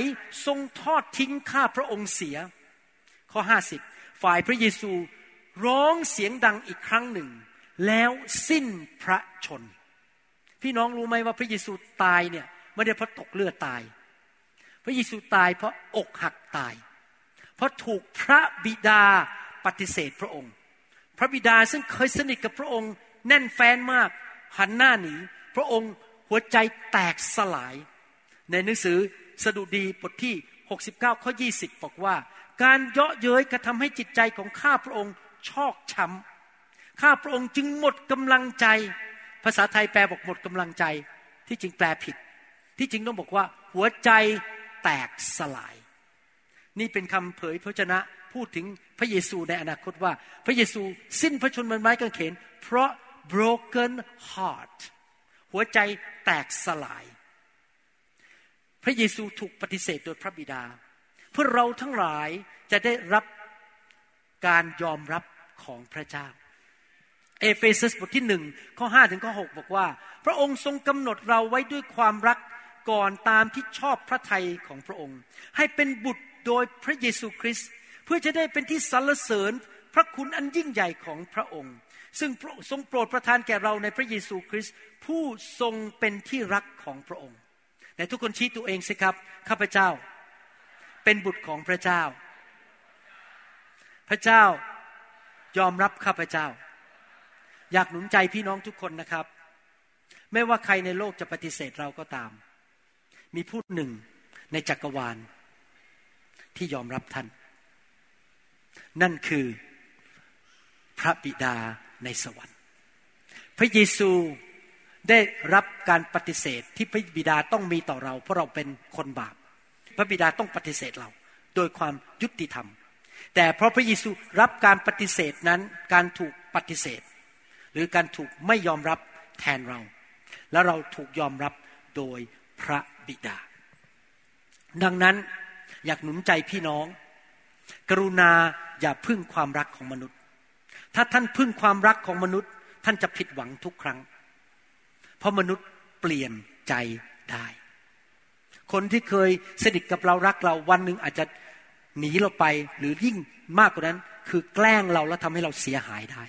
ทรงทอดทิ้งข้าพระองค์เสีย ข้อห้าสิบฝ่ายพระเยซูร้องเสียงดังอีกครั้งหนึ่ง แล้วสิ้นพระชน พี่น้องรู้ไหมว่าพระเยซูตายเนี่ยไม่ได้เพราะตกเลือดตาย พระเยซูตายเพราะอกหักตาย เพราะถูกพระบิดาปฏิเสธพระองค์ พระบิดาซึ่งเคยสนิทกับพระองค์ แน่นแฟ้นมาก หันหน้าหนี พระองค์หัวใจแตกสลาย ในหนังสือสดุดีบทที่ 69 ข้อ 20 บอกว่า การเยาะเย้ยกระทำให้จิตใจของข้าพระองค์ชอกช้ำข้าพระองค์จึงหมดกำลังใจ ภาษาไทยแปลบอกหมดกำลังใจ ที่จริงแปลผิด ที่จริงต้องบอกว่า หัวใจแตกสลาย นี่เป็นคำเผยพระชนะพูดถึงพระเยซูในอนาคตว่า พระเยซูสิ้นพระชนม์บนไม้กางเขน เพราะ broken heart หัวใจแตกสลาย พระเยซูถูกปฏิเสธโดยพระบิดา เพื่อเราทั้งหลายจะได้รับการยอมรับของพระเจ้า เอเฟซัสบทที่หนึ่งข้อห้าถึงข้อหกบอกว่า พระองค์ทรงกำหนดเราไว้ด้วยความรักก่อนตามที่ชอบพระทัยของพระองค์ ให้เป็นบุตรโดยพระเยซูคริสต์เพื่อจะได้เป็นที่สรรเสริญ พระคุณอันยิ่งใหญ่ของพระองค์ ซึ่งทรงโปรดประทานแก่เราในพระเยซูคริสต์ผู้ทรงเป็นที่รักของพระองค์ไหนทุกคนชี้ตัวเองสิครับข้าพเจ้า เป็นบุตรของพระเจ้า พระเจ้ายอมรับข้าพเจ้า อยากหนุนใจพี่น้องทุกคนนะครับ ไม่ว่าใครในโลกจะปฏิเสธเราก็ตาม มีผู้หนึ่งในจักรวาลที่ยอมรับท่าน นั่นคือ พระบิดาในสวรรค์ พระเยซูได้รับการปฏิเสธที่พระบิดาต้องมีต่อเรา เพราะเราเป็นคนบาป พระบิดาต้องปฏิเสธเรา โดยความยุติธรรม แต่เพราะพระเยซูรับการปฏิเสธนั้นการถูกปฏิเสธ หรือการถูกไม่ยอมรับแทนเรา แล้วเราถูกยอมรับโดยพระบิดา ดังนั้นอยากหนุนใจพี่น้อง กรุณาอย่าพึ่งความรักของมนุษย์ ถ้าท่านพึ่งความรักของมนุษย์ ท่านจะผิดหวังทุกครั้ง เพราะมนุษย์เปลี่ยนใจได้ คนที่เคยสนิทกับเรารักเราวันหนึ่งอาจจะหนีเราไปหรือยิ่งมากกว่านั้น คือแกล้งเราแล้วทำให้เราเสียหายได้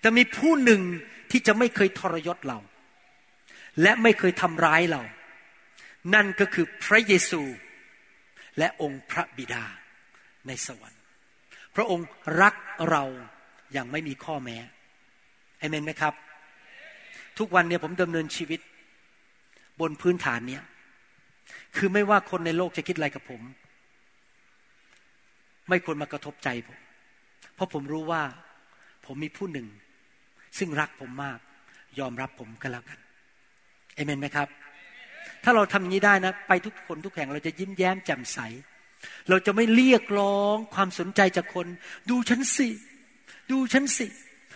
แต่มีผู้หนึ่งที่จะไม่เคยทรยศเรา และไม่เคยทำร้ายเรา นั่นก็คือพระเยซูและองค์พระบิดาในสวรรค์ พระองค์รักเรา อย่างไม่มีข้อแม้เอเมนไหมครับ ทุกวันเนี่ยผมดำเนินชีวิต บนพื้นฐานเนี้ยคือไม่ว่าคนในโลกจะคิดอะไรกับผม ไม่ควรมากระทบใจผม เพราะผมรู้ว่าผมมีผู้หนึ่ง ซึ่งรักผมมาก ยอมรับผมก็แล้วกันเอเมนไหมครับ ถ้าเราทำอย่างนี้ได้นะ ไปทุกคนทุกแห่งเราจะยิ้มแย้มแจ่มใส เราจะไม่เรียกร้องความสนใจจากคน ดูฉันสิ ดูฉันสิ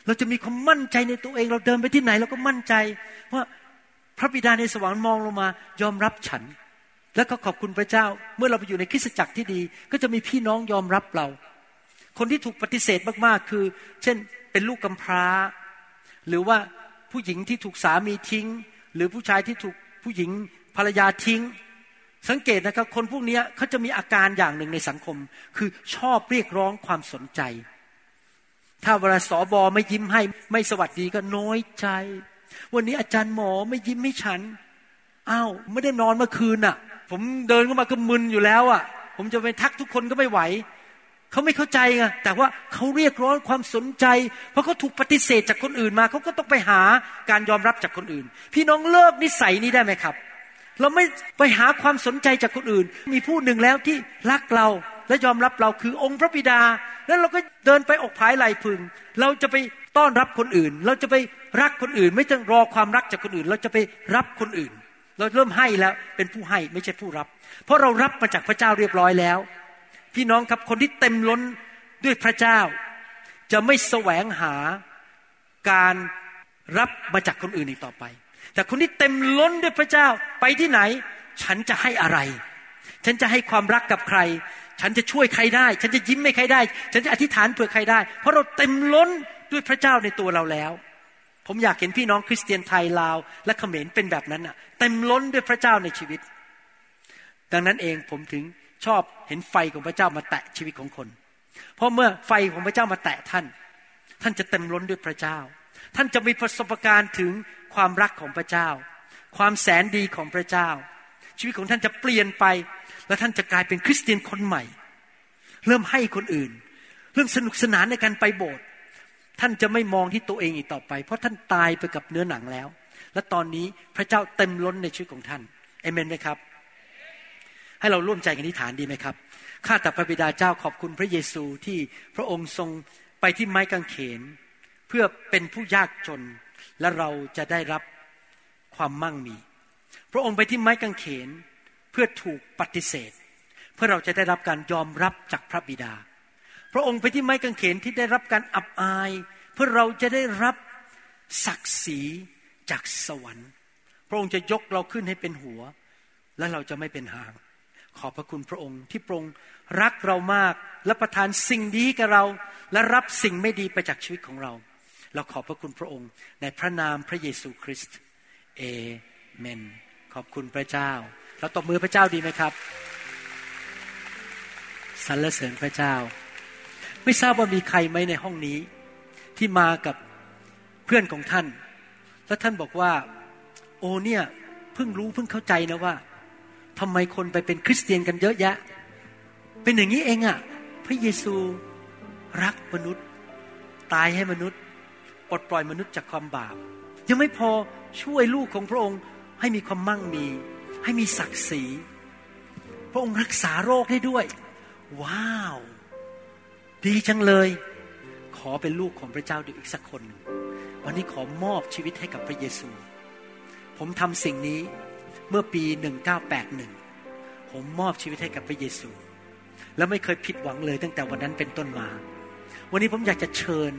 เราจะมีความมั่นใจในตัวเอง เราเดินไปที่ไหนเราก็มั่นใจว่าพระบิดาในสวรรค์มองลงมายอมรับฉัน แล้วก็ขอบคุณพระเจ้า เมื่อเราไปอยู่ในคริสตจักรที่ดี ก็จะมีพี่น้องยอมรับเรา คนที่ถูกปฏิเสธมากๆคือ เช่นเป็นลูกกำพร้า หรือว่าผู้หญิงที่ถูกสามีทิ้ง หรือผู้ชายที่ถูกผู้หญิงภรรยาทิ้ง สังเกตนะครับ คนพวกนี้เขาจะมีอาการอย่างหนึ่งในสังคม คือชอบเรียกร้องความสนใจ ถ้าเวลาสอบอไม่ยิ้มให้ ไม่สวัสดีก็น้อยใจ วันนี้อาจารย์หมอไม่ยิ้มให้ฉันอ้าวไม่ได้นอนเมื่อคืนน่ะ ผมเดินเข้ามาก็มึนอยู่แล้วอะ ผมจะไปทักทุกคนก็ไม่ไหวเขาไม่เข้าใจไงแต่ว่าเขาเรียกร้องความสนใจ เพราะเขาถูกปฏิเสธจากคนอื่นมาเขาก็ต้องไปหาการยอมรับจากคนอื่น พี่น้องเลิกนิสัยนี้ได้ไหมครับ เราไม่ไปหาความสนใจจากคนอื่น มีผู้หนึ่งแล้วที่รักเรา และยอมรับเราคือองค์พระบิดา แล้วเราก็เดินไปอกผายไหลพึง เราจะไปต้อนรับคนอื่น เราจะไปรักคนอื่น ไม่ต้องรอความรักจากคนอื่น เราจะไปรับคนอื่น เราเริ่มให้แล้วเป็นผู้ให้ไม่ใช่ผู้รับ เพราะเรารับมาจากพระเจ้าเรียบร้อยแล้ว พี่น้องครับคนที่เต็มล้นด้วยพระเจ้า จะไม่แสวงหาการรับมาจากคนอื่นอีกต่อไป แต่คนที่เต็มล้นด้วยพระเจ้าไปที่ไหน ฉันจะให้อะไร ฉันจะให้ความรักกับใคร ฉันจะช่วยใครได้ ฉันจะยิ้มให้ใครได้ ฉันจะอธิษฐานเผื่อใครได้ เพราะเราเต็มล้นด้วยพระเจ้าในตัวเราแล้ว ผมอยากเห็นพี่น้องคริสเตียนไทยลาว และเขมรเป็นแบบนั้นอะ เต็มล้นด้วยพระเจ้าในชีวิต ดังนั้นเองผมถึงชอบเห็นไฟของพระเจ้ามาแตะชีวิตของคน เพราะเมื่อไฟของพระเจ้ามาแตะท่าน ท่านจะเต็มล้นด้วยพระเจ้า ท่านจะมีประสบการณ์ถึงความรักของพระเจ้า ความแสนดีของพระเจ้า ชีวิตของท่านจะเปลี่ยนไป และท่านจะกลายเป็นคริสเตียนคนใหม่ เริ่มให้คนอื่น เริ่มสนุกสนานในการไปโบสถ์ท่านจะไม่มองที่ตัวเองอีกต่อไป เพราะท่านตายไปกับเนื้อหนังแล้ว และตอนนี้พระเจ้าเต็มล้นในชีวิตของท่านเอเมนไหมครับ ให้เราร่วมใจกันอธิษฐานดีไหมครับข้าแต่พระบิดาเจ้าขอบคุณพระเยซูที่พระองค์ทรงไปที่ไม้กางเขน เพื่อเป็นผู้ยากจนและเราจะได้รับความมั่งมี พระองค์ไปที่ไม้กางเขน เพื่อถูกปฏิเสธ เพื่อเราจะได้รับการยอมรับจากพระบิดา พระองค์ไปที่ไม้กางเขนที่ได้รับการอับอาย เพื่อเราจะได้รับศักดิ์ศรีจากสวรรค์ พระองค์จะยกเราขึ้นให้เป็นหัว และเราจะไม่เป็นหาง ขอบพระคุณพระองค์ที่พระองค์รักเรามากและประทานสิ่งดีกับเรา และรับสิ่งไม่ดีไปจากชีวิตของเรา เราขอบพระคุณพระองค์ในพระนามพระเยซูคริสต์เอเมน ขอบคุณพระเจ้า เราตบมือพระเจ้าดีไหมครับสรรเสริญพระเจ้า ไม่ทราบว่ามีใครไหมในห้องนี้ ที่มากับเพื่อนของท่าน แล้วท่านบอกว่า โอ้เนี่ยเพิ่งรู้เพิ่งเข้าใจนะว่าทำไมคนไปเป็นคริสเตียนกันเยอะแยะ เป็นอย่างนี้เองอะ่ะ พระเยซูรักมนุษย์ ตายให้มนุษย์ปลดปล่อยมนุษย์จากความบาป ยังไม่พอช่วยลูกของพระองค์ให้มีความมั่งมี ให้มีศักดิ์ศรี พระองค์รักษาโรคได้ด้วย ว้าว ดีจังเลย ขอเป็นลูกของพระเจ้าดูอีกสักคนหนึ่งวันนี้ขอมอบชีวิตให้กับพระเยซู ผมทำสิ่งนี้เมื่อปี 1981 ผมมอบชีวิตให้กับพระเยซู แล้วไม่เคยผิดหวังเลยตั้งแต่วันนั้นเป็นต้นมา วันนี้ผมอยากจะเชิญ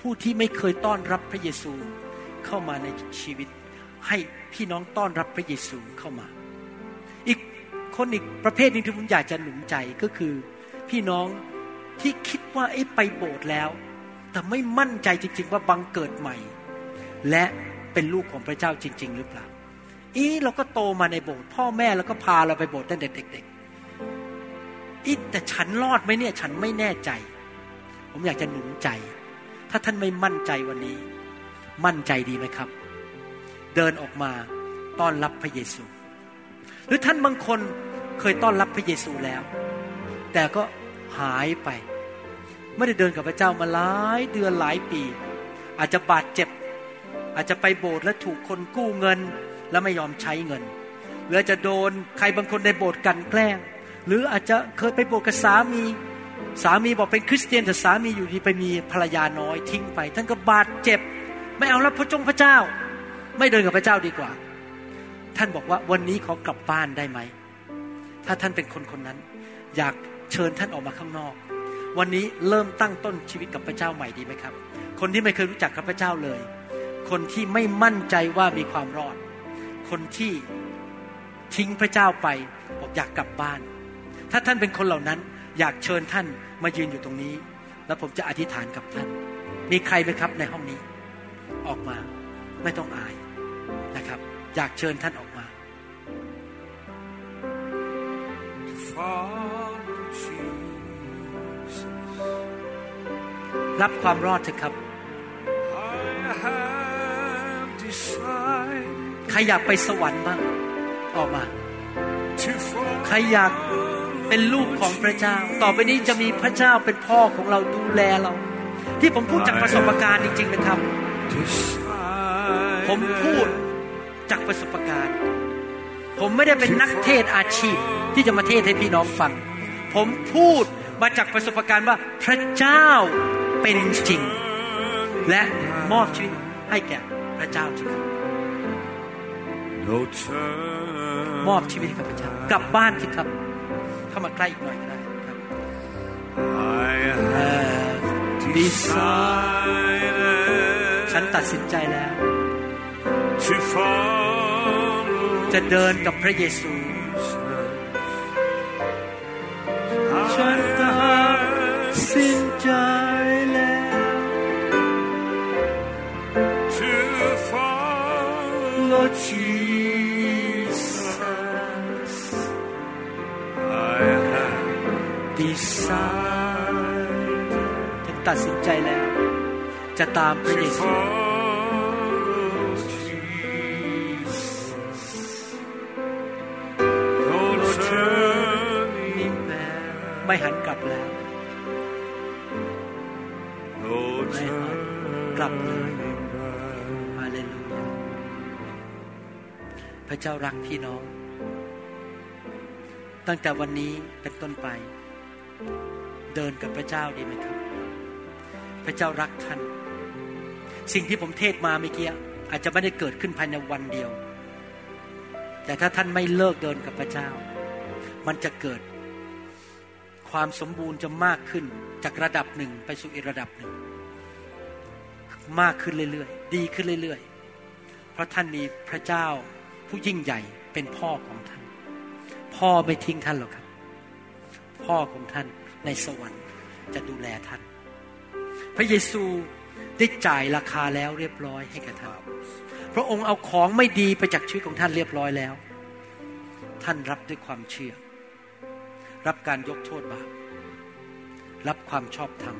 ผู้ที่ไม่เคยต้อนรับพระเยซูเข้ามาในชีวิต ให้พี่น้องต้อนรับพระเยซูเข้ามา อีกคนอีกประเภทหนึ่งที่ผมอยากจะหนุนใจก็คือ พี่น้องที่คิดว่าไอ้ไปโบสถ์แล้ว แต่ไม่มั่นใจจริง ๆ ว่าบังเกิดใหม่ และเป็นลูกของพระเจ้าจริง ๆ หรือเปล่าอีเราก็โตมาในโบสถ์พ่อแม่เราก็พาเราไปโบสถ์ตั้งแต่เด็กๆอีแต่ฉันรอดไหมเนี่ยฉันไม่แน่ใจ ผมอยากจะหนุนใจ ถ้าท่านไม่มั่นใจวันนี้ มั่นใจดีไหมครับ เดินออกมาต้อนรับพระเยซู หรือท่านบางคนเคยต้อนรับพระเยซูแล้ว แต่ก็หายไป ไม่ได้เดินกับพระเจ้ามาหลายเดือนหลายปี อาจจะบาดเจ็บ อาจจะไปโบสถ์แล้วถูกคนกู้เงินแล้วไม่ยอมใช้เงิน หรือจะโดนใครบางคนในโบสถ์กันแกล้ง หรืออาจจะเคยไปโบสถ์กับสามีสามีบอกเป็นคริสเตียนแต่สามีอยู่ดีไปมีภรรยาน้อยทิ้งไป ท่านก็บาดเจ็บ ไม่เอาแล้วพระจงพระเจ้า ไม่เดินกับพระเจ้าดีกว่า ท่านบอกว่าวันนี้ขอกลับบ้านได้ไหม ถ้าท่านเป็นคนคนนั้น อยากเชิญท่านออกมาข้างนอก วันนี้เริ่มตั้งต้นชีวิตกับพระเจ้าใหม่ดีไหมครับ คนที่ไม่เคยรู้จักกับพระเจ้าเลย คนที่ไม่มั่นใจว่ามีความรอด คนที่ทิ้งพระเจ้าไปบอกอยากกลับบ้าน ถ้าท่านเป็นคนเหล่านั้น อยากเชิญท่านมายืนอยู่ตรงนี้ แล้วผมจะอธิษฐานกับท่าน มีใครไหมครับในห้องนี้ ออกมาไม่ต้องอาย อยากเชิญท่านออกมา Jesus. รับความรอดเถอะครับ ใครอยากไปสวรรค์บ้างออกมา ใครอยากเป็นลูกของพระเจ้า ต่อไปนี้จะมีพระเจ้าเป็นพ่อของเราดูแลเรา ที่ผมพูดจากประสบการณ์จริง ๆ นะครับ ผมพูด จากประสบการณ์ ผมไม่ได้เป็นนักเทศอาชีพที่จะมาเทศให้พี่น้องฟัง ผมพูดมาจากประสบการณ์ว่าพระเจ้าเป็นจริง และมอบชีวิตให้แก่พระเจ้าจริง no turn มอบชีวิตให้กับพระเจ้ากลับบ้านสิครับ เข้ามาใกล้อีกหน่อยก็ได้ครับ I เอ่อ have ดีไซ decided ฉันตัดสินใจแล้ว to follow จะเดินกับพระเยซูฉันตัดสินใจแล้ว to follow Lord Jesus I have decide ฉันตัดสินใจแล้ว จะตามพระเย to ซู เจ้ารักพี่น้อง ตั้งแต่วันนี้เป็นต้นไป เดินกับพระเจ้าดีไหมครับ พระเจ้ารักท่าน สิ่งที่ผมเทศมาเมื่อกี้อาจจะไม่ได้เกิดขึ้นภายในวันเดียว แต่ถ้าท่านไม่เลิกเดินกับพระเจ้า มันจะเกิดความสมบูรณ์จะมากขึ้นจากระดับหนึ่งไปสู่อีกระดับหนึ่ง มากขึ้นเรื่อยๆ ดีขึ้นเรื่อยๆ เพราะท่านมีพระเจ้า ผู้ยิ่งใหญ่เป็นพ่อของท่าน พ่อไม่ทิ้งท่านหรอกครับ พ่อของท่านในสวรรค์จะดูแลท่าน พระเยซูได้จ่ายราคาแล้วเรียบร้อยให้กับท่าน พระองค์เอาของไม่ดีไปจากชีวิตของท่านเรียบร้อยแล้ว ท่านรับด้วยความเชื่อ รับการยกโทษบาป รับความชอบธรรม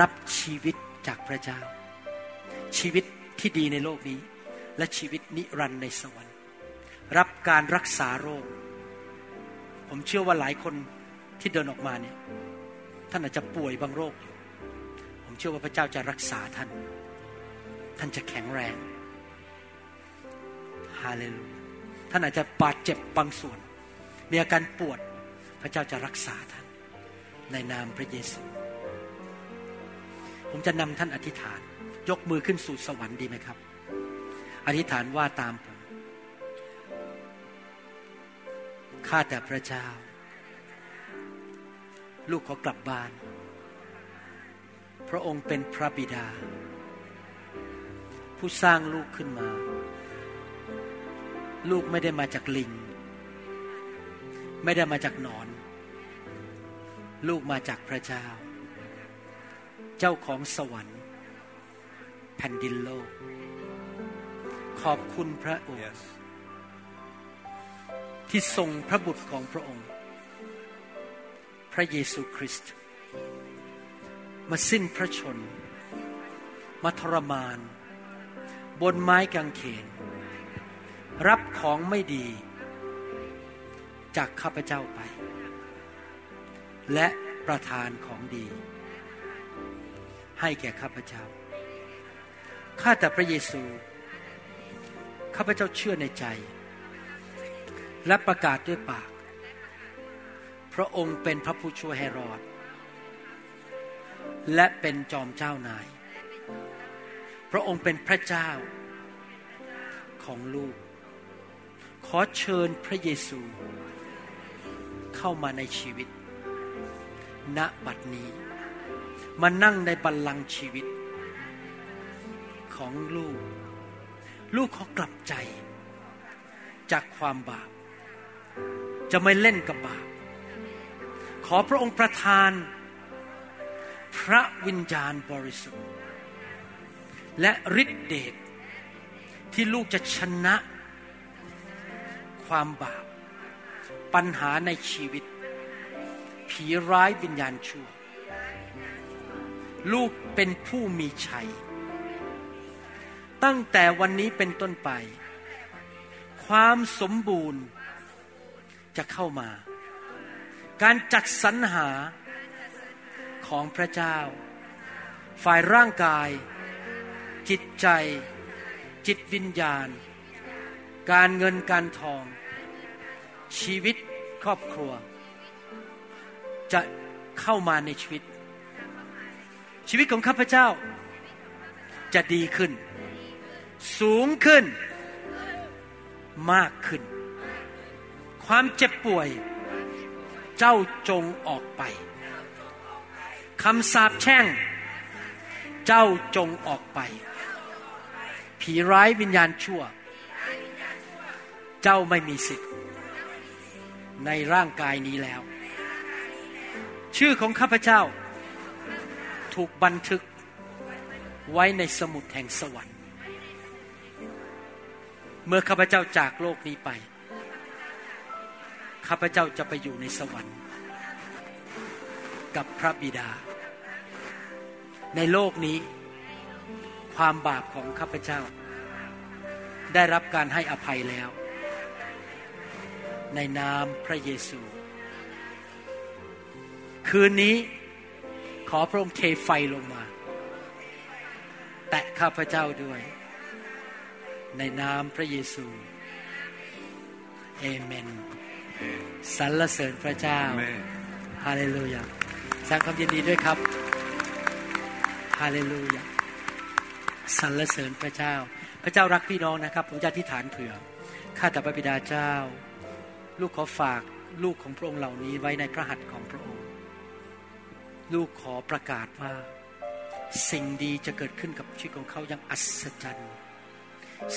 รับชีวิตจากพระเจ้า ชีวิตที่ดีในโลกนี้ และชีวิตนิรันดร์ในสวรรค์ รับการรักษาโรค ผมเชื่อว่าหลายคนที่เดินออกมาเนี่ยท่านอาจจะป่วยบางโรคอยู่ ผมเชื่อว่าพระเจ้าจะรักษาท่าน ท่านจะแข็งแรงฮาเลลูยาท่านอาจจะบาดเจ็บบางส่วน มีอาการปวดพระเจ้าจะรักษาท่าน ในนามพระเยซู ผมจะนำท่านอธิษฐาน ยกมือขึ้นสู่สวรรค์ดีไหมครับ อธิษฐานว่าตามผมข้าแต่พระเจ้า ลูกขอกลับบ้าน พระองค์เป็นพระบิดา ผู้สร้างลูกขึ้นมา ลูกไม่ได้มาจากลิง ไม่ได้มาจากหนอน ลูกมาจากพระเจ้า เจ้าของสวรรค์ แผ่นดินโลก ขอบคุณพระองค์ Yes. ที่ทรงพระบุตรของพระองค์ พระเยซูคริสต์มาสิ้นพระชน มาทรมาน บนไม้กางเขน รับของไม่ดี จากข้าพเจ้าไป และประทานของดี ให้แก่ข้าพเจ้า ข้าแต่พระเยซู ข้าพเจ้าเชื่อในใจ และประกาศด้วยปาก พระองค์เป็นพระผู้ช่วยให้รอด และเป็นจอมเจ้านาย พระองค์เป็นพระเจ้าของลูก ขอเชิญพระเยซู เข้ามาในชีวิต ณบัดนี้ มานั่งในบัลลังก์ชีวิตของลูก ลูกขอกลับใจ จากความบาป จะไม่เล่นกับบาป ขอพระองค์ประทาน พระวิญญาณบริสุทธิ์ และฤทธิเดชที่ลูกจะชนะความบาป ปัญหาในชีวิต ผีร้ายวิญญาณชั่ว ลูกเป็นผู้มีชัย ตั้งแต่วันนี้เป็นต้นไป ความสมบูรณ์จะเข้ามา การจัดสรรหาของพระเจ้า ฝ่ายร่างกาย จิตใจ จิตวิญญาณ การเงินการทอง ชีวิตครอบครัว จะเข้ามาในชีวิต ชีวิตของข้าพเจ้าจะดีขึ้น สูงขึ้น มากขึ้น ความเจ็บป่วย เจ้าจงออกไปคำสาปแช่ง เจ้าจงออกไป ผีร้ายวิญญาณชั่ว เจ้าไม่มีสิทธิ์ ในร่างกายนี้แล้ว ชื่อของข้าพเจ้า ถูกบันทึกไว้ในสมุดแห่งสวรรค์ เมื่อข้าพเจ้าจากโลกนี้ไป ข้าพเจ้าจะไปอยู่ในสวรรค์ กับพระบิดา ในโลกนี้ ความบาปของข้าพเจ้า ได้รับการให้อภัยแล้ว ในนามพระเยซู คืนนี้ขอพระองค์เทไฟลงมา แตะข้าพเจ้าด้วย ในนามพระเยซูเอเมนสรรเสริญพระเจ้า Amen. ฮาเลลูยาแสดงความยินดีด้วยครับฮาเลลูยาสรรเสริญพระเจ้า พระเจ้ารักพี่น้องนะครับ ผมจะอธิษฐานเผื่อข้าแต่พระบิดาเจ้า ลูกขอฝากลูกของพระองค์เหล่านี้ไว้ในพระหัตถ์ของพระองค์ ลูกขอประกาศว่า สิ่งดีจะเกิดขึ้นกับชีวิตของเขาอย่างอัศจรรย์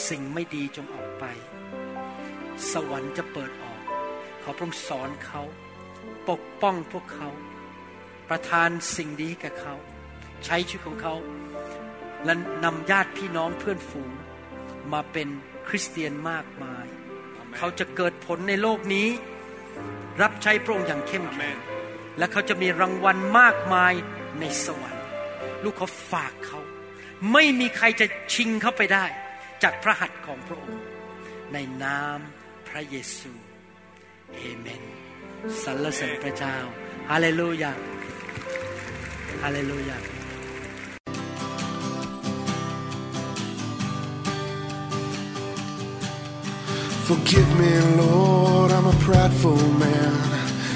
สิ่งไม่ดีจงออกไป สวรรค์จะเปิดออก ขอพระองค์สอนเขา ปกป้องพวกเขา ประทานสิ่งดีให้แก่เขา ใช้ชีวิตของเขาและนำญาติพี่น้องเพื่อนฝูง มาเป็นคริสเตียนมากมาย เขาจะเกิดผลในโลกนี้ รับใช้พระองค์อย่างเข้มแข็ง Amen. และเขาจะมีรางวัลมากมายในสวรรค์ ลูกขอฝากเขา ไม่มีใครจะชิงเขาไปได้ จากพระหัตถ์ของพระองค์ ในนามพระเยซูเอเมนสรรเสริญพระเจ้าฮาเลลูยาฮาเลลูยา Forgive me, Lord, I'm a prideful man.